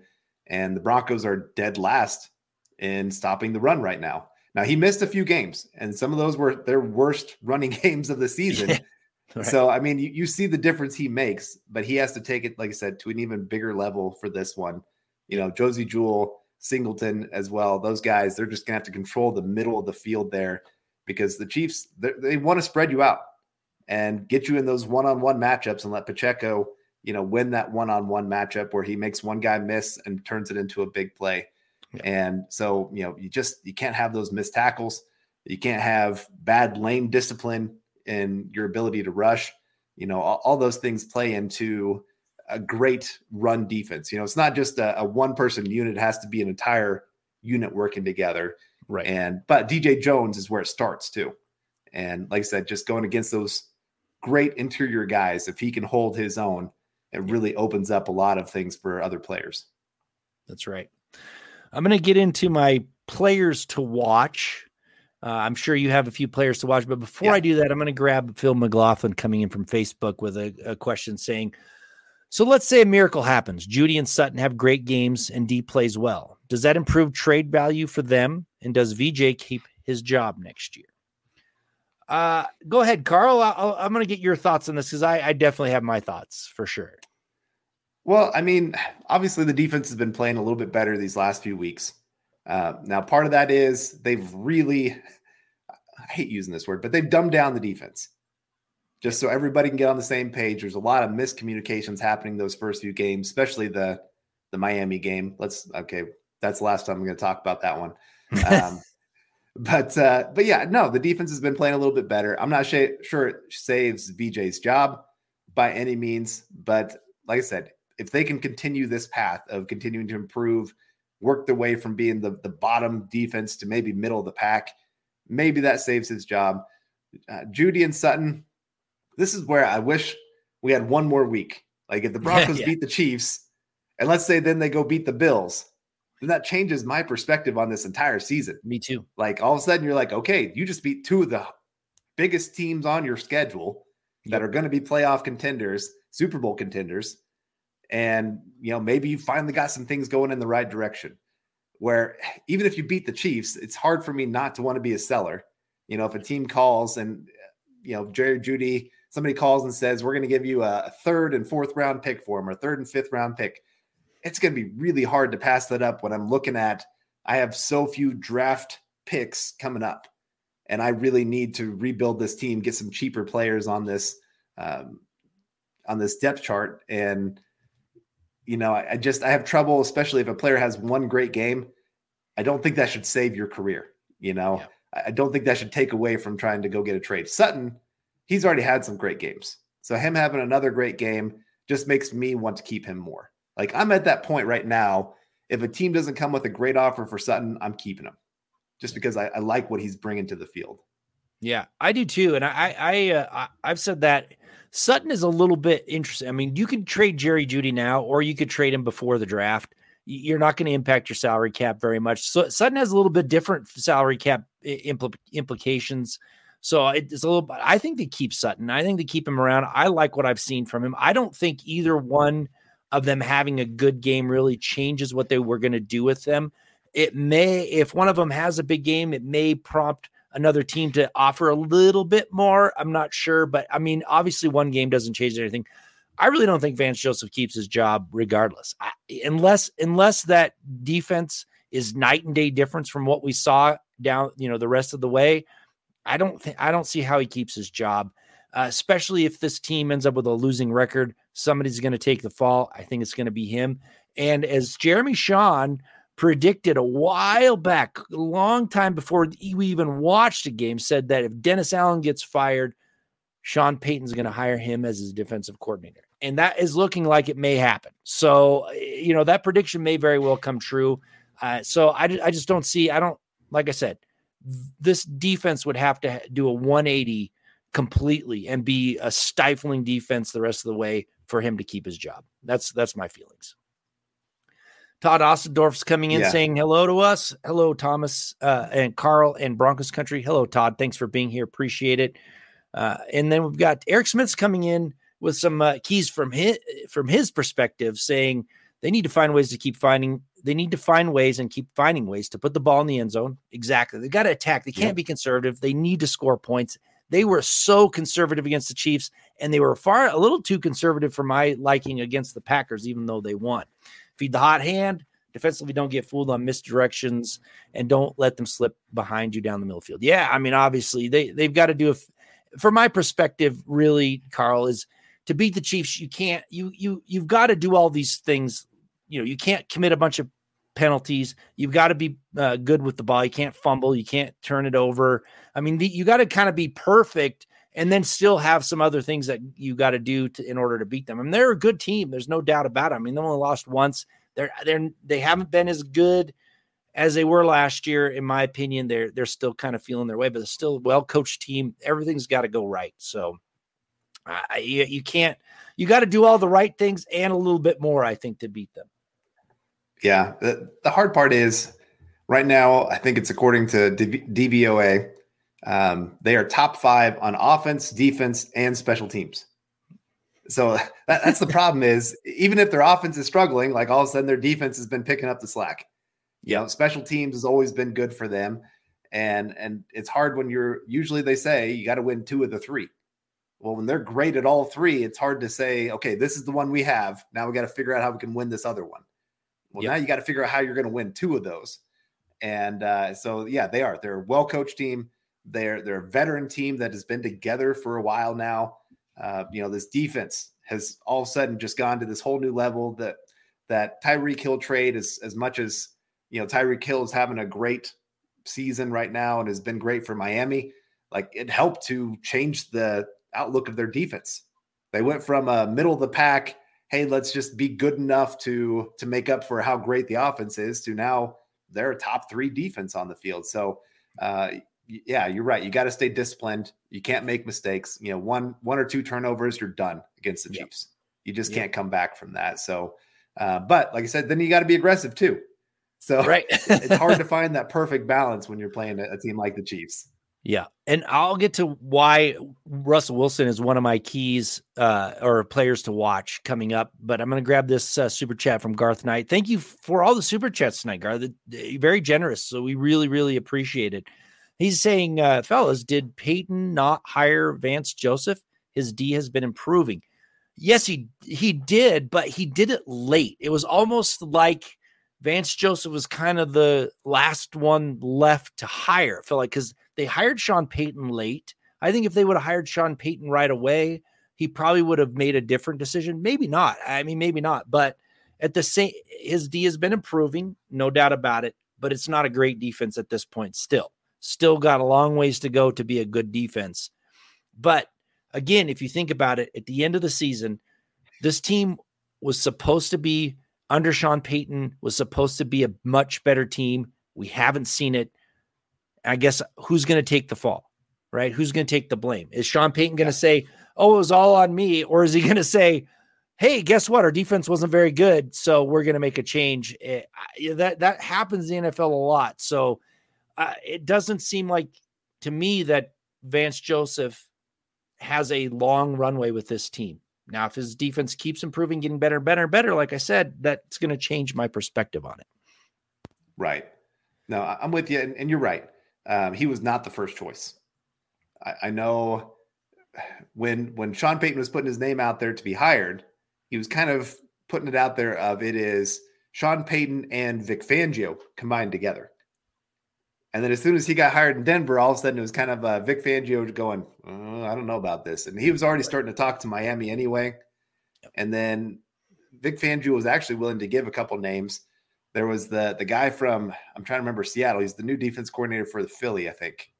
S3: And the Broncos are dead last in stopping the run right now. Now he missed a few games, and some of those were their worst running games of the season. right. So I mean, you, you see the difference he makes, but he has to take it, like I said, to an even bigger level for this one. You know, Josey Jewell, Singleton as well. Those guys, they're just gonna have to control the middle of the field there because the Chiefs they want to spread you out and get you in those one-on-one matchups and let Pacheco, you know, win that one-on-one matchup where he makes one guy miss and turns it into a big play. Yeah. And so, you know, you just you can't have those missed tackles. You can't have bad lane discipline in your ability to rush. You know, all, all those things play into a great run defense. You know, it's not just a, a one person unit, it has to be an entire unit working together.
S2: Right.
S3: And but DJ Jones is where it starts too. And like I said, just going against those great interior guys. If he can hold his own, it really opens up a lot of things for other players.
S2: That's right. I'm going to get into my players to watch. Uh, I'm sure you have a few players to watch, but before yeah. I do that, I'm going to grab Phil McLaughlin coming in from Facebook with a, a question saying, so let's say a miracle happens. Jeudy and Sutton have great games and D plays well. Does that improve trade value for them? And does VJ keep his job next year? Uh, go ahead, Carl. i am going to get your thoughts on this because I, I definitely have my thoughts for sure.
S3: Well, I mean, obviously the defense has been playing a little bit better these last few weeks. Uh, now, part of that is they've really, I hate using this word, but they've dumbed down the defense just so everybody can get on the same page. There's a lot of miscommunications happening those first few games, especially the the Miami game. Let's okay, that's the last time I'm going to talk about that one. Um, but uh, but yeah, no, the defense has been playing a little bit better. I'm not sh- sure it saves VJ's job by any means, but like I said, if they can continue this path of continuing to improve, work their way from being the, the bottom defense to maybe middle of the pack, maybe that saves his job. Uh, Jeudy and Sutton, this is where I wish we had one more week. Like if the Broncos yeah. beat the Chiefs, and let's say then they go beat the Bills, then that changes my perspective on this entire season.
S2: Me too.
S3: Like all of a sudden, you're like, okay, you just beat two of the biggest teams on your schedule that yep. are going to be playoff contenders, Super Bowl contenders. And, you know, maybe you finally got some things going in the right direction. Where even if you beat the Chiefs, it's hard for me not to want to be a seller. You know, if a team calls and, you know, Jerry Jeudy, somebody calls and says, we're going to give you a third and fourth round pick for him or third and fifth round pick it's going to be really hard to pass that up when I'm looking at I have so few draft picks coming up, and I really need to rebuild this team, get some cheaper players on this um, on this depth chart, and you know, I, I just I have trouble, especially if a player has one great game. I don't think that should save your career. You know, yeah. I, I don't think that should take away from trying to go get a trade. Sutton, he's already had some great games. So him having another great game just makes me want to keep him more. Like I'm at that point right now. If a team doesn't come with a great offer for Sutton, I'm keeping him just because I, I like what he's bringing to the field.
S2: Yeah, I do too, and I I uh, I've said that Sutton is a little bit interesting. I mean, you could trade Jerry Jeudy now, or you could trade him before the draft. You're not going to impact your salary cap very much. So Sutton has a little bit different salary cap impl- implications. So it's a little. I think they keep Sutton. I think they keep him around. I like what I've seen from him. I don't think either one of them having a good game really changes what they were going to do with them. It may, if one of them has a big game, it may prompt another team to offer a little bit more. I'm not sure, but I mean, obviously, one game doesn't change anything. I really don't think Vance Joseph keeps his job regardless, I, unless unless that defense is night and day difference from what we saw down, you know, the rest of the way. I don't think I don't see how he keeps his job, uh, especially if this team ends up with a losing record. Somebody's going to take the fall. I think it's going to be him. And as Jeremy Sean predicted a while back, a long time before we even watched a game, said that if Dennis Allen gets fired, Sean Payton's going to hire him as his defensive coordinator. And that is looking like it may happen. So, you know, that prediction may very well come true. Uh, so I, I just don't see, I don't, like I said, this defense would have to do a 180 completely and be a stifling defense the rest of the way for him to keep his job. That's that's my feelings. Todd Ostendorf's coming in yeah. saying hello to us. Hello, Thomas uh, and Carl and Broncos country. Hello, Todd. Thanks for being here. Appreciate it. Uh, and then we've got Eric Smith's coming in with some uh, keys from his from his perspective, saying they need to find ways to keep finding. They need to find ways and keep finding ways to put the ball in the end zone. Exactly. They got to attack. They can't yeah. be conservative. They need to score points. They were so conservative against the Chiefs, and they were far a little too conservative for my liking against the Packers, even though they won feed the hot hand. Defensively, don't get fooled on misdirections and don't let them slip behind you down the middle field. Yeah, I mean, obviously they they've got to do it. From my perspective, really, Carl is to beat the Chiefs. You can't you you you've got to do all these things. You know, you can't commit a bunch of penalties. You've got to be uh, good with the ball. You can't fumble. You can't turn it over. I mean, the, you got to kind of be perfect and then still have some other things that you got to do in order to beat them. I mean, they're a good team. There's no doubt about it. I mean, they only lost once. They're they're they haven't been as good as they were last year, in my opinion. They're they're still kind of feeling their way, but they're still well coached team. Everything's got to go right. So you, you can't you got to do all the right things and a little bit more, I think, to beat them.
S3: Yeah, the, the hard part is right now. I think it's according to DVOA. Um, they are top five on offense, defense, and special teams. So that, that's the problem is even if their offense is struggling, like all of a sudden their defense has been picking up the slack. You know, special teams has always been good for them. And and it's hard when you're usually they say you got to win two of the three. Well, when they're great at all three, it's hard to say, okay, this is the one we have. Now we got to figure out how we can win this other one. Well, yep. now you got to figure out how you're going to win two of those. And uh, so, yeah, they are. They're a well coached team. They're they're a veteran team that has been together for a while now. Uh, you know, this defense has all of a sudden just gone to this whole new level. That that Tyreek Hill trade is as much as you know Tyreek Hill is having a great season right now and has been great for Miami. Like it helped to change the outlook of their defense. They went from a middle of the pack, hey, let's just be good enough to to make up for how great the offense is, to now they're a top three defense on the field. So uh, yeah, you're right. You got to stay disciplined. You can't make mistakes. You know, one one or two turnovers, you're done against the Chiefs. You just can't come back from that. So, uh, but like I said, then you got to be aggressive too. So right. it's hard to find that perfect balance when you're playing a, a team like the Chiefs.
S2: Yeah. And I'll get to why Russell Wilson is one of my keys uh, or players to watch coming up. But I'm going to grab this uh, super chat from Garth Knight. Thank you for all the super chats tonight, Garth. Very generous. So we really, really appreciate it. He's saying, uh, fellas, did Payton not hire Vance Joseph? His D has been improving. Yes, he he did, but he did it late. It was almost like Vance Joseph was kind of the last one left to hire. I feel like because they hired Sean Payton late. I think if they would have hired Sean Payton right away, he probably would have made a different decision. Maybe not. I mean, maybe not. But At the same, his D has been improving, no doubt about it, but it's not a great defense at this point. Still, still got a long ways to go to be a good defense. But again, if you think about it, at the end of the season, this team was supposed to be under Sean Payton was supposed to be a much better team. We haven't seen it. I guess who's going to take the fall, right? Who's going to take the blame? Is Sean Payton going to say, "Oh, it was all on me," or is he going to say, "Hey, guess what? Our defense wasn't very good, so we're going to make a change." It, eh, that that happens in the NFL a lot. So uh, it doesn't seem like to me that Vance Joseph has a long runway with this team. Now, if his defense keeps improving, getting better, better, better, like I said, that's going to change my perspective on it.
S3: Right. No, I'm with you, and, and you're right. Um, he was not the first choice. I, I, know when when Sean Payton was putting his name out there to be hired, he was kind of putting it out there of it is Sean Payton and Vic Fangio combined together. And then as soon as he got hired in Denver, all of a sudden it was kind of uh, Vic Fangio going, oh, I don't know about this. And he was already starting to talk to Miami anyway. And then Vic Fangio was actually willing to give a couple names. There was the the guy from I'm trying to remember Seattle. He's the new defense coordinator for the Philly, I think.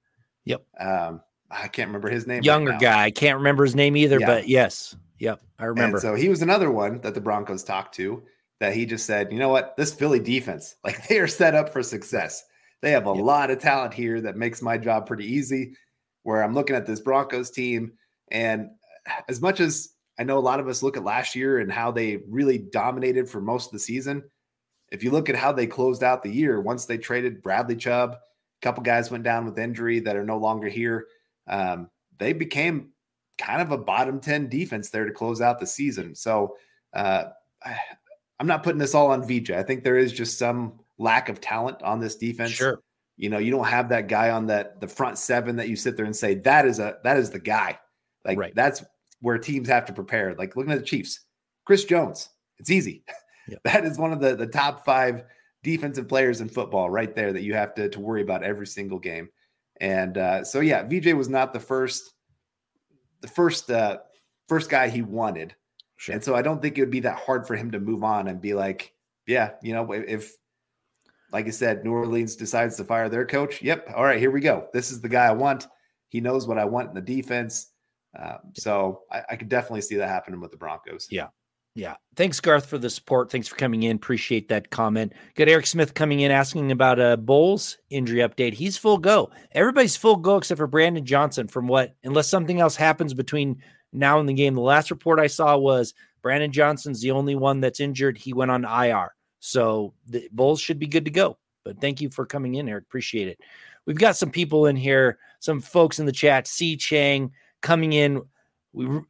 S2: Yep.
S3: Um, I can't remember his name.
S2: Younger right guy. I can't remember his name either, yeah. but yes. Yep. I remember.
S3: And so he was another one that the Broncos talked to that he just said, you know what, this Philly defense, like they are set up for success. They have a lot of talent here that makes my job pretty easy. Where I'm looking at this Broncos team, and as much as I know a lot of us look at last year and how they really dominated for most of the season, if you look at how they closed out the year, once they traded Bradley Chubb, a couple guys went down with injury that are no longer here. Um, they became kind of a bottom 10 defense there to close out the season. So uh, I'm not putting this all on VJ. I think there is just some lack of talent on this defense.
S2: Sure.
S3: You know, you don't have that guy on that the front seven that you sit there and say that is a that is the guy. Like right. that's where teams have to prepare. Like looking at the Chiefs, Chris Jones. It's easy. Yep. That is one of the the top five defensive players in football right there that you have to to worry about every single game. And uh, so yeah, VJ was not the first the first uh first guy he wanted. Sure. And so I don't think it would be that hard for him to move on and be like, yeah, you know, if like I said, New Orleans decides to fire their coach. Yep. All right, here we go. This is the guy I want. He knows what I want in the defense. Um, so I, I could definitely see that happening with the Broncos.
S2: Yeah. Yeah. Thanks, Garth, for the support. Thanks for coming in. Appreciate that comment. Got Eric Smith coming in asking about a Bolles injury update. He's full go. Everybody's full go except for Brandon Johnson, from what, unless something else happens between now and the game. The last report I saw was Brandon Johnson's the only one that's injured. He went on IR. So the Bolles should be good to go. But thank you for coming in, Eric. Appreciate it. We've got some people in here, some folks in the chat. C Chang coming in. We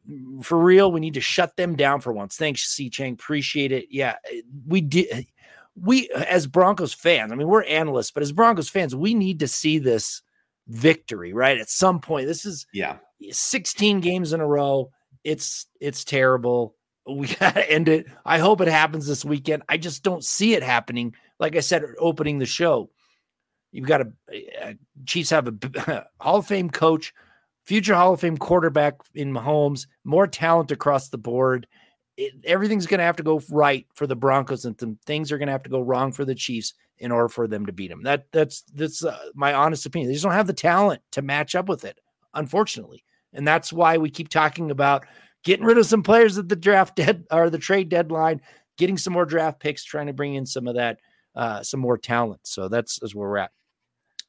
S2: for real, we need to shut them down for once. Thanks, C Chang. Appreciate it. Yeah, we did. We as Broncos fans, I mean, we're analysts, but as Broncos fans, we need to see this victory, right? At some point. This is
S3: yeah,
S2: 16 games in a row. It's it's terrible we got to end it. I hope it happens this weekend. I just don't see it happening. Like I said, opening the show, you've got a, a Chiefs have a Hall of Fame coach, future Hall of Fame quarterback in Mahomes, more talent across the board. It, everything's going to have to go right for the Broncos, and th- things are going to have to go wrong for the Chiefs in order for them to beat them. That that's that's uh, my honest opinion. They just don't have the talent to match up with it, unfortunately, and that's why we keep talking about getting rid of some players at the draft dead or the trade deadline, getting some more draft picks, trying to bring in some of that, uh, some more talent. So that's, that's where we're at.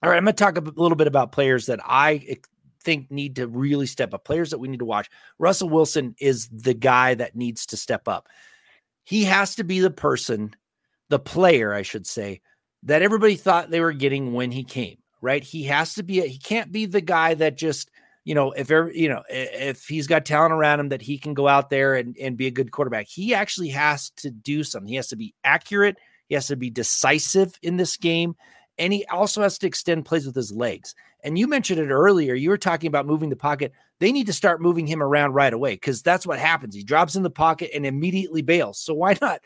S2: All right, I'm going to talk a little bit about players that I think need to really step up, players that we need to watch. Russell Wilson is the guy that needs to step up. He has to be the person, the player, I should say, that everybody thought they were getting when he came, right? He has to be, a, he can't be the guy that just you know, if you know, if he's got talent around him that he can go out there and, and be a good quarterback, he actually has to do something. He has to be accurate. He has to be decisive in this game. And he also has to extend plays with his legs. And you mentioned it earlier. You were talking about moving the pocket. They need to start moving him around right away because that's what happens. He drops in the pocket and immediately bails. So why not?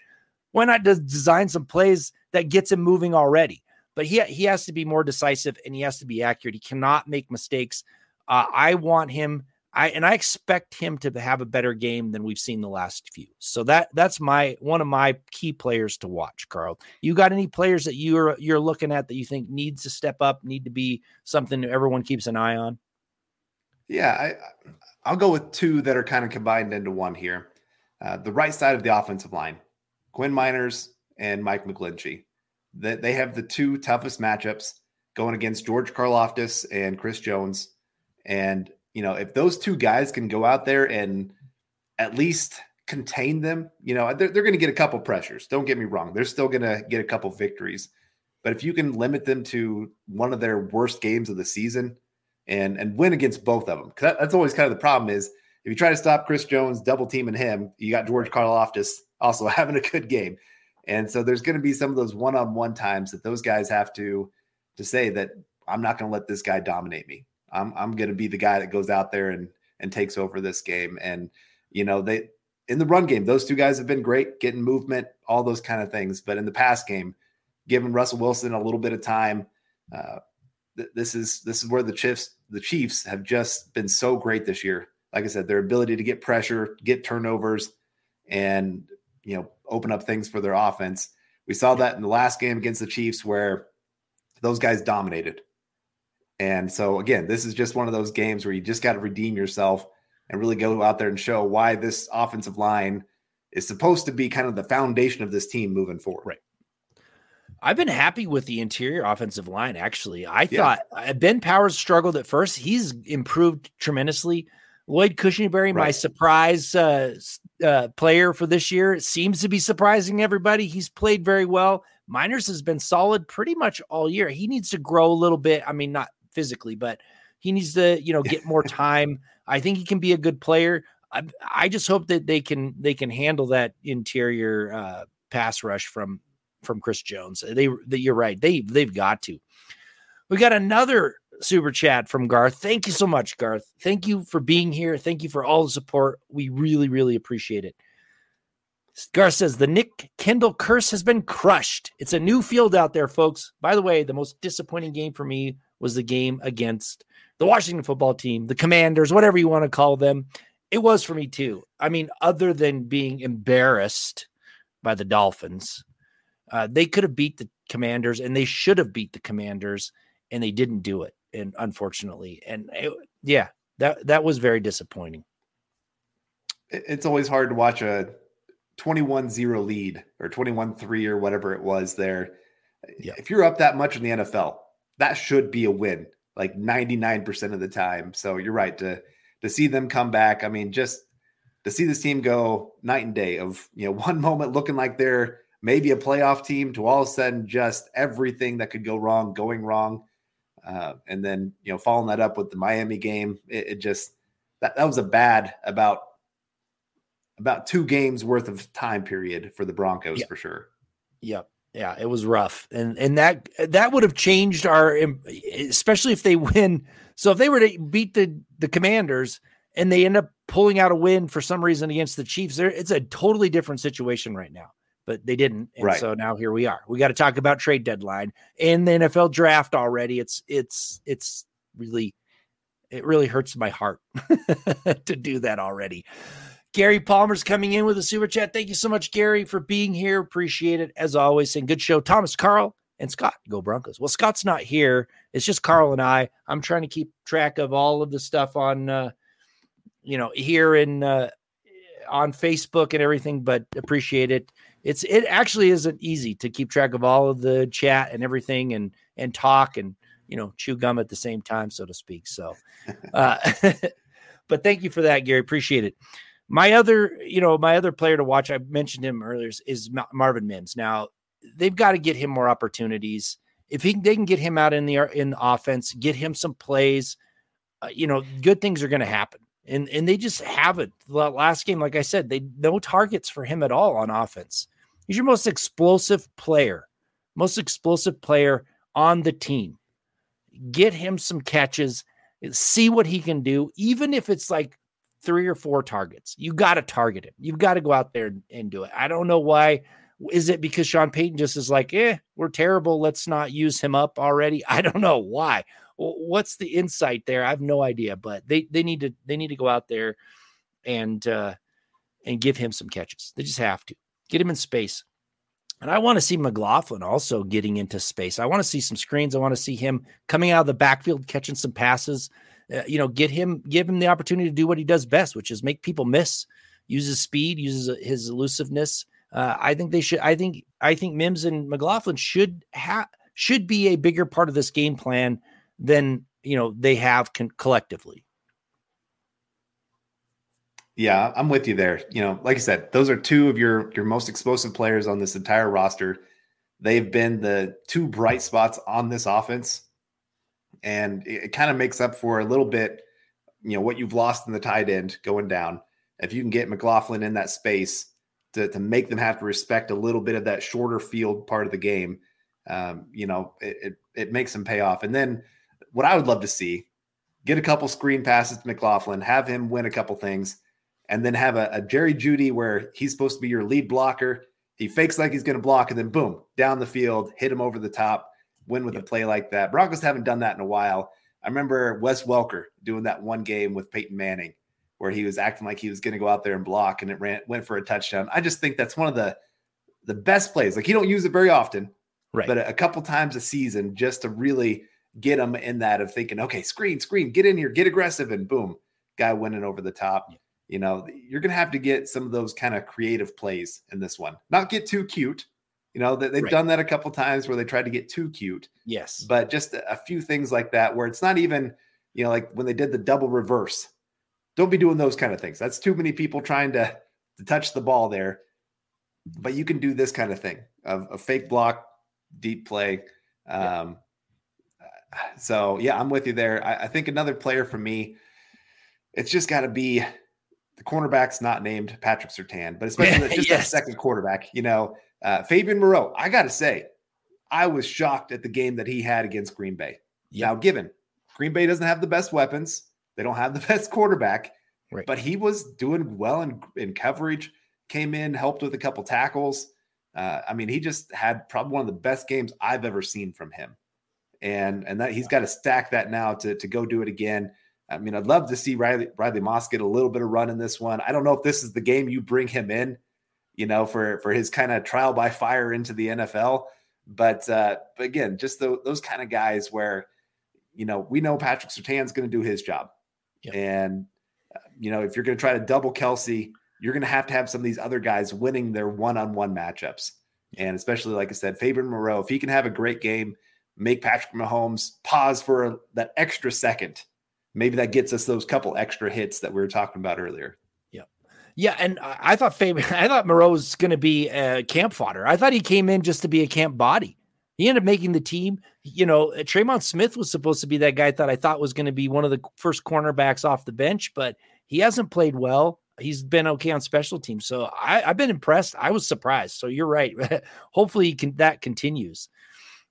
S2: Why not design some plays that gets him moving already? But he he has to be more decisive and he has to be accurate. He cannot make mistakes. Uh, I want him. I and I expect him to have a better game than we've seen the last few. So that that's my one of my key players to watch, Carl. You got any players that you're you're looking at that you think needs to step up, need to be something that everyone keeps an eye on?
S3: Yeah, I I'll go with two that are kind of combined into one here. Uh, the right side of the offensive line, Quinn Meinerz and Mike McGlinchey. That they have the two toughest matchups going against George Karlaftis and Chris Jones. And, you know, if those two guys can go out there and at least contain them, you know, they're, they're going to get a couple pressures. Don't get me wrong. They're still going to get a couple victories. But if you can limit them to one of their worst games of the season and and win against both of them, because that, that's always kind of the problem is if you try to stop Chris Jones double teaming him, you got George Karlaftis also having a good game. And so there's going to be some of those one-on-one times that those guys have to to say that I'm not going to let this guy dominate me. I'm I'm going to be the guy that goes out there and and takes over this game. And you know they in the run game, those two guys have been great, getting movement, all those kind of things. But in the pass game, giving Russell Wilson a little bit of time, uh, th- this is this is where the Chiefs the Chiefs have just been so great this year. Like I said, their ability to get pressure, get turnovers, and you know open up things for their offense. We saw that in the last game against the Chiefs where those guys dominated. And so again, this is just one of those games where you just got to redeem yourself and really go out there and show why this offensive line is supposed to be kind of the foundation of this team moving forward.
S2: Right. I've been happy with the interior offensive line. Actually, I yeah. thought uh, Ben Powers struggled at first. He's improved tremendously. Lloyd Cushenberry, right. my surprise uh, uh, player for this year, seems to be surprising everybody. He's played very well. Meinerz has been solid pretty much all year. He needs to grow a little bit. I mean, not physically, but he needs to, you know, get more time. I think he can be a good player. I, I just hope that they can they can handle that interior uh, pass rush from from Chris Jones. They, they you're right. They they've got to. We got another super chat from Garth. Thank you so much, Garth. Thank you for being here. Thank you for all the support. We really, really appreciate it. Garth says the Nick Kendall curse has been crushed. It's a new field out there, folks. By the way, the most disappointing game for me was the game against the Washington football team, the Commanders, whatever you want to call them. It was for me too. I mean, other than being embarrassed by the Dolphins, uh, they could have beat the Commanders and they should have beat the Commanders, and they didn't do it. And unfortunately, and it, yeah, that that was very disappointing.
S3: It's always hard to watch a 21-0 lead or 21-3 or whatever it was there. Yeah. If you're up that much in the NFL, that should be a win like 99% of the time. So you're right to to see them come back. I mean, just to see this team go night and day of, you know, one moment looking like they're maybe a playoff team to all of a sudden just everything that could go wrong going wrong. Uh, and then, you know, following that up with the Miami game, it, it just that, that was a bad about about two games worth of time period for the Broncos yep. for sure.
S2: Yep. Yeah, it was rough. And and that that would have changed our especially if they win. So if they were to beat the the Commanders and they end up pulling out a win for some reason against the Chiefs, it's a totally different situation right now. But they didn't. And right. so now here we are. We got to talk about trade deadline and the NFL draft already. It's it's it's really it really hurts my heart to do that already. Gary Palmer's coming in with a super chat. Thank you so much, Gary, for being here. Appreciate it as always. And good show. Thomas, Carl, and Scott go Broncos. Well, Scott's not here. It's just Carl and I. I'm trying to keep track of all of the stuff on, uh, you know, here in uh, on Facebook and everything. But appreciate it. It's it actually isn't easy to keep track of all of the chat and everything and and talk and you know chew gum at the same time, so to speak. So, uh, but thank you for that, Gary. Appreciate it. My other, you know, my other player to watch, I mentioned him earlier, is Marvin Mims. Now they've got to get him more opportunities. If he, they can get him out in the in the offense, get him some plays, uh, you know, good things are going to happen. And and they just haven't. The last game, like I said, they no targets for him at all on offense. He's your most explosive player, most explosive player on the team. Get him some catches, see what he can do, even if it's like three or four targets. You got to target him. You've got to go out there and, and, do it. I don't know why Is it because Sean Payton just is like, eh, we're terrible. Let's not use him up already? I don't know why. What's the insight there? I have no idea, but they they need to they need to go out there and uh and give him some catches. They just have to get him in space. And I want to see McLaughlin also getting into space. I want to see some screens. I want to see him coming out of the backfield, catching some passes. Uh, you know, get him, give him the opportunity to do what he does best, which is make people miss, uses speed, uses his elusiveness. Uh, I think they should. I think I think Mims and McLaughlin should have should be a bigger part of this game plan than you know they have con- collectively.
S3: Yeah, I'm with you there. You know, like I said, those are two of your your most explosive players on this entire roster. They've been the two bright spots on this offense, and it, it kind of makes up for a little bit, you know, what you've lost in the tight end going down. If you can get McLaughlin in that space to to make them have to respect a little bit of that shorter field part of the game, um, you know, it, it it makes them pay off. And then what I would love to see, get a couple screen passes to McLaughlin, have him win a couple things and then have a, a Jerry Jeudy where he's supposed to be your lead blocker. He fakes like he's going to block, and then boom, down the field, hit him over the top, win with yep. a play like that. Broncos haven't done that in a while. I remember Wes Welker doing that one game with Peyton Manning where he was acting like he was going to go out there and block, and it ran went for a touchdown. I just think that's one of the the best plays. Like you don't use it very often, right? But a, a couple times a season just to really get them in that of thinking, okay, screen, screen, get in here, get aggressive, and boom, guy winning over the top. You know, you're going to have to get some of those kind of creative plays in this one. Not get too cute. You know, they've right. done that a couple times where they tried to get too cute.
S2: Yes.
S3: But just a few things like that where it's not even, you know, like when they did the double reverse. Don't be doing those kind of things. That's too many people trying to, to touch the ball there. But you can do this kind of thing of a fake block, deep play. Um, yeah. So, yeah, I'm with you there. I, I think another player for me, it's just got to be the cornerback's not named Patrick Surtain, but especially just yes. that second quarterback, you know, uh, Fabian Moreau. I got to say, I was shocked at the game that he had against Green Bay. Yep. Now, given Green Bay doesn't have the best weapons, they don't have the best quarterback, right. but he was doing well in, in coverage, came in, helped with a couple tackles. Uh, I mean, he just had probably one of the best games I've ever seen from him. And and that he's got to stack that now to, to go do it again. I mean, I'd love to see Riley Riley Moss get a little bit of run in this one. I don't know if this is the game you bring him in, you know, for for his kind of trial by fire into the NFL. But uh, but again, just the, those kind of guys where, you know, we know Patrick Surtain's going to do his job, yep. and uh, you know, if you're going to try to double Kelce, you're going to have to have some of these other guys winning their one-on-one matchups, and especially like I said, Fabian Moreau, if he can have a great game, make Patrick Mahomes pause for a, that extra second maybe that gets us those couple extra hits that we were talking about earlier.
S2: Yeah. And I thought Fabian, I thought Moreau was going to be a camp fodder. I thought he came in just to be a camp body. He ended up making the team. You know, uh, Tremon Smith was supposed to be that guy that I thought was going to be one of the first cornerbacks off the bench, but he hasn't played well. He's been okay on special teams. So I, have been impressed. I was surprised. So you're right. Hopefully can, that continues.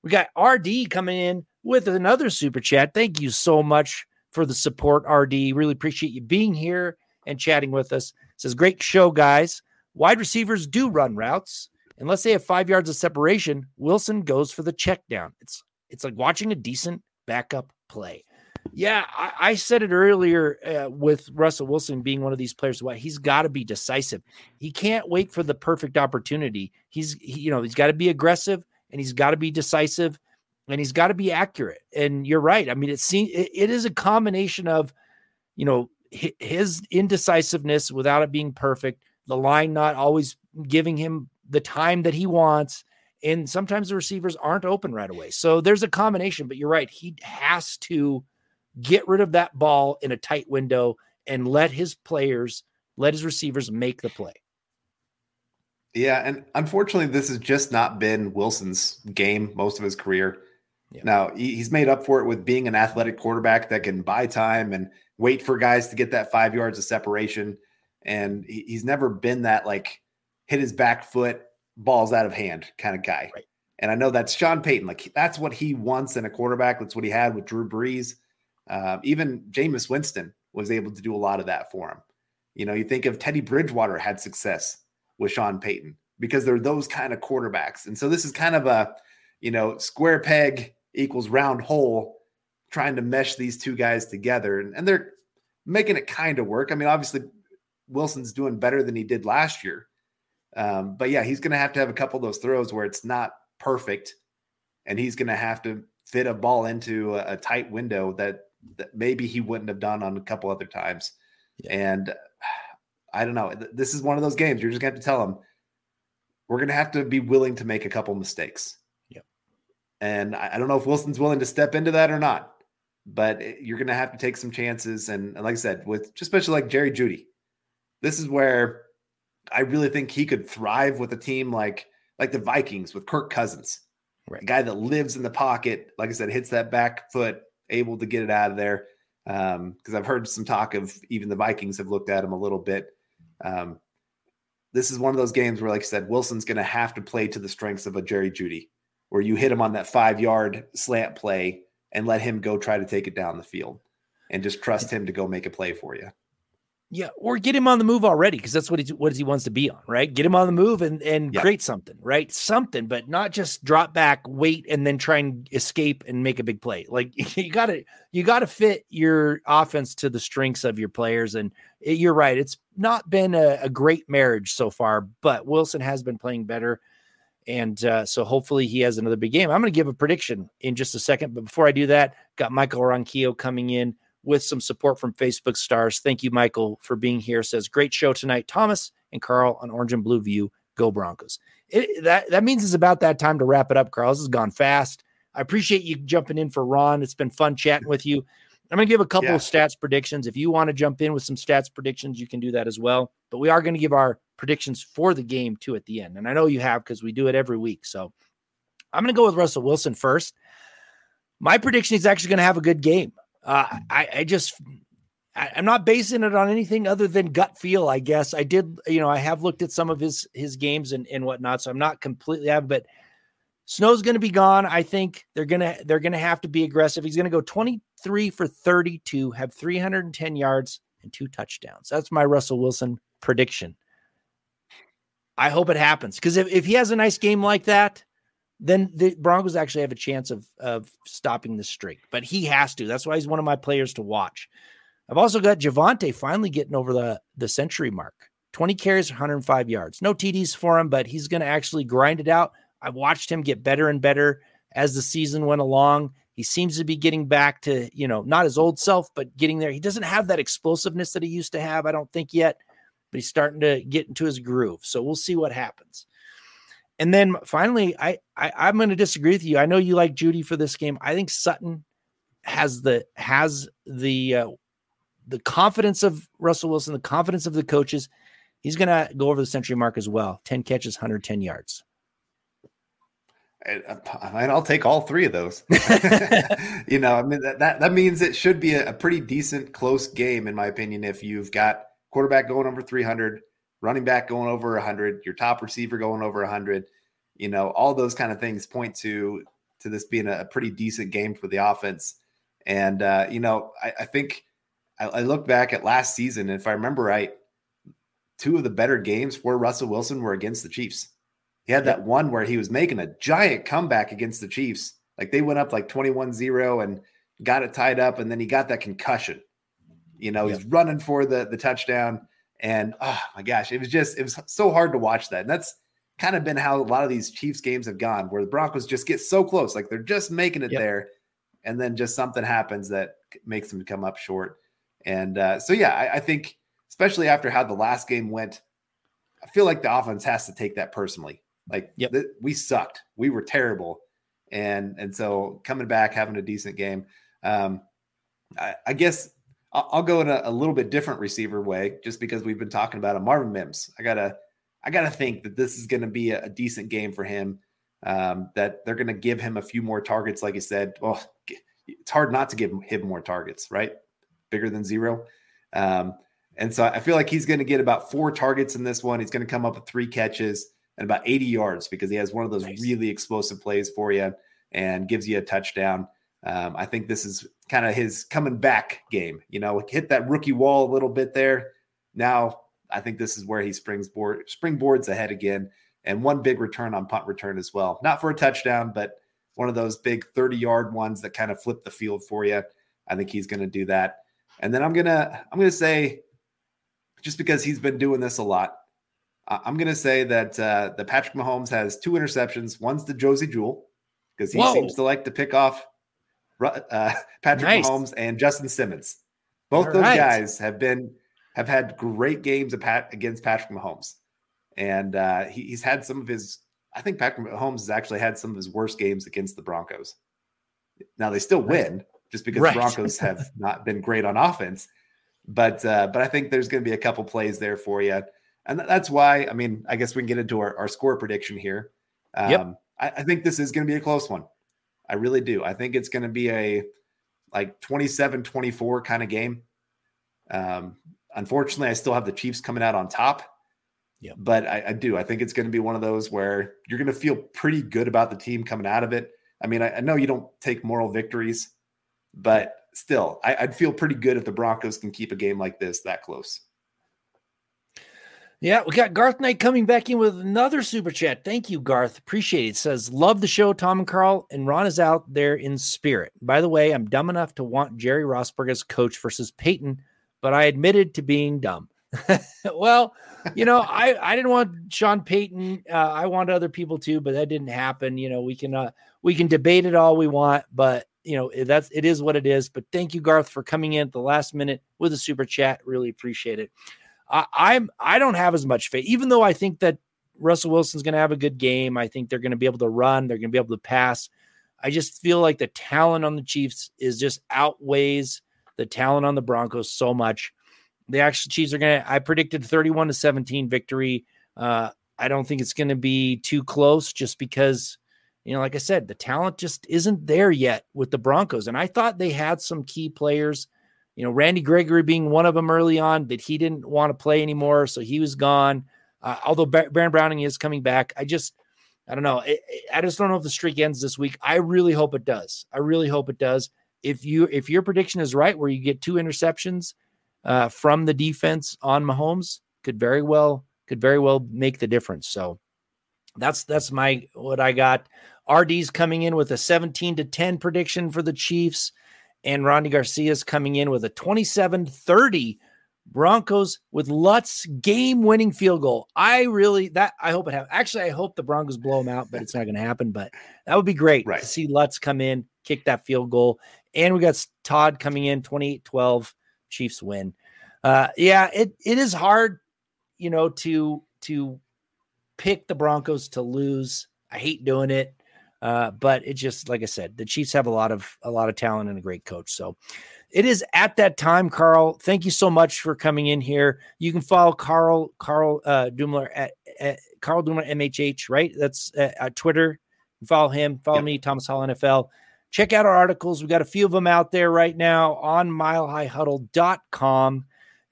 S2: We got RD coming in with another super chat. Thank you so much for the support, RD. Really appreciate you being here and chatting with us. Says, Great show, guys. Wide receivers do run routes. Unless they have five yards of separation, Wilson goes for the check down. It's it's like watching a decent backup play. Yeah, I, I said it earlier uh, with Russell Wilson being one of these players. Why he's got to be decisive. He can't wait for the perfect opportunity. He's he, you know he's got to be aggressive and he's got to be decisive and he's got to be accurate. And you're right. I mean, it seems it, it is a combination of, you know, his indecisiveness without it being perfect, the line not always giving him the time that he wants, and sometimes the receivers aren't open right away. So there's a combination. But you're right. He has to get rid of that ball in a tight window and let his players, let his receivers make the play.
S3: Yeah, and unfortunately, this has just not been Wilson's game most of his career. Yeah. Now he's made up for it with being an athletic quarterback that can buy time and wait for guys to get that five yards of separation. And he's never been that like hit his back foot, balls out of hand kind of guy. Right. And I know that's Sean Payton. Like that's what he wants in a quarterback. That's what he had with Drew Brees. Uh, even Jameis Winston was able to do a lot of that for him. You know, you think of Teddy Bridgewater had success with Sean Payton. because they're those kind of quarterbacks. And so this is kind of a, you know, square peg equals round hole trying to mesh these two guys together. And, and they're making it kind of work. I mean, obviously, Wilson's doing better than he did last year. Um, but yeah, he's going to have to have a couple of those throws where it's not perfect, and he's going to have to fit a ball into a, a tight window that, that, maybe he wouldn't have done on a couple other times. Yeah. And I don't know. This is one of those games you're just going to have to tell him we're going to have to be willing to make a couple mistakes.
S2: Yep.
S3: And I, I don't know if Wilson's willing to step into that or not, but you're going to have to take some chances. And, and like I said, with especially like Jerry Jeudy, this is where I really think he could thrive with a team like like the Vikings with Kirk Cousins, right. a guy that lives in the pocket. Like I said, hits that back foot, able to get it out of there. Because um, I've heard some talk of even the Vikings have looked at him a little bit. Um, this is one of those games where, like I said, Wilson's going to have to play to the strengths of a Jerry Jeudy, where you hit him on that five yard slant play and let him go try to take it down the field and just trust him to go make a play for you.
S2: Yeah, or get him on the move already because that's what he what he wants to be on, right? Get him on the move and and yep. create something, right? Something, but not just drop back, wait, and then try and escape and make a big play. Like you got to you got to fit your offense to the strengths of your players. And it, you're right, it's not been a, a, great marriage so far, but Wilson has been playing better, and uh, so hopefully he has another big game. I'm going to give a prediction in just a second, but before I do that, got Michael Ronquillo coming in with some support from Facebook stars. Thank you, Michael, for being here. Says great show tonight, Thomas and Carl on Orange and Blue View. Go Broncos. It, that that means it's about that time to wrap it up. Carl, this has gone fast. I appreciate you jumping in for Ron. It's been fun chatting with you. I'm going to give a couple yeah. of stats predictions. If you want to jump in with some stats predictions, you can do that as well. But we are going to give our predictions for the game too at the end. And I know you have because we do it every week. So I'm going to go with Russell Wilson first. My prediction is actually going to have a good game. Uh, I, I just I, am not basing it on anything other than gut feel. I guess I did. You know, I have looked at some of his his games and and whatnot, so I'm not completely out. But Snow's going to be gone. I think they're gonna they're gonna have to be aggressive. He's going to go 23 for 32, have 310 yards and two touchdowns. That's my Russell Wilson prediction. I hope it happens because if, if he has a nice game like that, then the Broncos actually have a chance of of stopping the streak. But he has to. That's why he's one of my players to watch. I've also got Javonte finally getting over the the century mark. 20 carries, 105 yards. No TDs for him, but he's going to actually grind it out. I watched him get better and better as the season went along. He seems to be getting back to, you know, not his old self, but getting there. He doesn't have that explosiveness that he used to have, I don't think yet, but he's starting to get into his groove. So we'll see what happens. And then finally, I, I am going to disagree with you. I know you like Jeudy for this game. I think Sutton has the has the uh, the confidence of Russell Wilson, the confidence of the coaches. He's going to go over the century mark as well. Ten catches, 110 yards.
S3: And I will take all three of those. you know, I mean that, that that means it should be a, a pretty decent, close game, in my opinion. If you've got quarterback going over 300, running back going over 100, your top receiver going over 100, you know, all those kind of things point to to this being a, pretty decent game for the offense. And uh, you know, I, I think I, I, look back at last season, and if I remember right, two of the better games for Russell Wilson were against the Chiefs. He had that one where he was making a giant comeback against the Chiefs. Like they went up like 21-0 and got it tied up, and then he got that concussion. You know, he's running for the the touchdown and oh my gosh, it was just it was so hard to watch that. And that's kind of been how a lot of these Chiefs games have gone, where the Broncos just get so close, like they're just making it yep. there, and then just something happens that makes them come up short. And uh, so yeah, I, I think especially after how the last game went, I feel like the offense has to take that personally. Like yep. th- we sucked, we were terrible, and and so coming back having a decent game. Um, I, I guess I'll go in a, a, little bit different receiver way, just because we've been talking about a Marvin Mims. I gotta, I gotta think that this is going to be a, a, decent game for him. Um, that they're going to give him a few more targets, like you said. Well, it's hard not to give him more targets, right? Bigger than zero. Um, and so I feel like he's going to get about four targets in this one. He's going to come up with three catches and about 80 yards because he has one of those nice. really explosive plays for you and gives you a touchdown. Um, I think this is kind of his coming back game. You know, hit that rookie wall a little bit there. Now I think this is where he springs board springboards ahead again and one big return on punt return as well. Not for a touchdown, but one of those big 30 yard ones that kind of flip the field for you. I think he's going to do that. And then I'm going to I'm to say just because he's been doing this a lot, I'm going to say that uh, the Patrick Mahomes has two interceptions. One's the Josey Jewell because he Whoa. seems to like to pick off uh, Patrick nice. Mahomes and Justin Simmons. Both All those right. guys have been have had great games against Patrick Mahomes, and uh, he, he's had some of his. I think Patrick Mahomes has actually had some of his worst games against the Broncos. Now they still win just because right. the Broncos have not been great on offense, but uh, but I think there's going to be a couple plays there for you, and that's why. I mean, I guess we can get into our, our score prediction here. Um, yep. I, I think this is going to be a close one. I really do. I think it's going to be a like 27 24 kind of game. Um, unfortunately, I still have the Chiefs coming out on top. Yeah. But I, I, do. I think it's going to be one of those where you're going to feel pretty good about the team coming out of it. I mean, I, I know you don't take moral victories, but still, I, I'd feel pretty good if the Broncos can keep a game like this that close.
S2: Yeah, we got Garth Knight coming back in with another super chat. Thank you, Garth. Appreciate it. Says, love the show, Tom and Carl, and Ron is out there in spirit. By the way, I'm dumb enough to want Jerry Rosburg as coach versus Payton, but I admitted to being dumb. well, you know, I, I didn't want Sean Payton. Uh, I wanted other people too, but that didn't happen. You know, we can uh, we can debate it all we want, but you know that's it is what it is. But thank you, Garth, for coming in at the last minute with a super chat. Really appreciate it. I, I'm I don't have as much faith, even though I think that Russell Wilson's going to have a good game. I think they're going to be able to run. They're going to be able to pass. I just feel like the talent on the Chiefs is just outweighs the talent on the Broncos so much. The actual Chiefs are going to. I predicted 31 to 17 victory. Uh, I don't think it's going to be too close, just because you know, like I said, the talent just isn't there yet with the Broncos. And I thought they had some key players you know, Randy Gregory being one of them early on that he didn't want to play anymore, so he was gone. Uh, although Baron Browning is coming back, I just, I don't know. I, I just don't know if the streak ends this week. I really hope it does. I really hope it does. If you if your prediction is right, where you get two interceptions uh, from the defense on Mahomes, could very well could very well make the difference. So that's that's my what I got. RD's coming in with a 17 to 10 prediction for the Chiefs and Ronnie Garcia is coming in with a 27 30 Broncos with Lutz game winning field goal. I really that I hope it happens. Actually, I hope the Broncos blow them out, but it's not going to happen. But that would be great right. to see Lutz come in, kick that field goal. And we got Todd coming in 28 12, Chiefs win. Uh, yeah, it it is hard, you know, to to pick the Broncos to lose. I hate doing it. Uh, but it just like I said, the Chiefs have a lot of a lot of talent and a great coach. So it is at that time, Carl. Thank you so much for coming in here. You can follow Carl Carl uh, Dumler at, at Carl Dumler MHH, right? That's uh, at Twitter. Follow him. Follow me, Thomas Hall NFL. Check out our articles. We've got a few of them out there right now on milehighhuddle.com.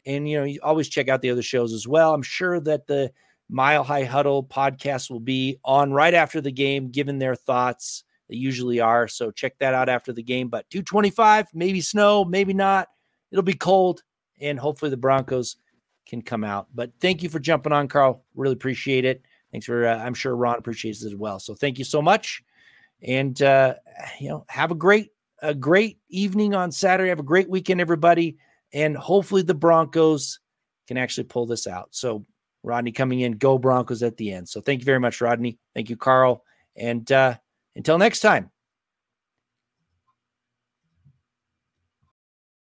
S2: And you know, you always check out the other shows as well. I'm sure that the Mile High Huddle podcast will be on right after the game, given their thoughts. They usually are. So check that out after the game. But 225, maybe snow, maybe not. It'll be cold, and hopefully the Broncos can come out. But thank you for jumping on, Carl. Really appreciate it. Thanks for, uh, I'm sure Ron appreciates it as well. So thank you so much. And, uh, you know, have a great, a great evening on Saturday. Have a great weekend, everybody. And hopefully the Broncos can actually pull this out. So Rodney coming in, go Broncos at the end. So thank you very much, Rodney. Thank you, Carl. And uh, until next time.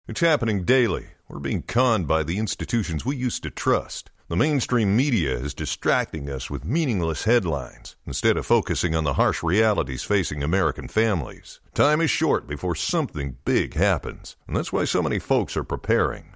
S7: It's happening daily. We're being conned by the institutions we used to trust. The mainstream media is distracting us with meaningless headlines instead of focusing on the harsh realities facing American families. Time is short before something big happens, and that's why so many folks are preparing.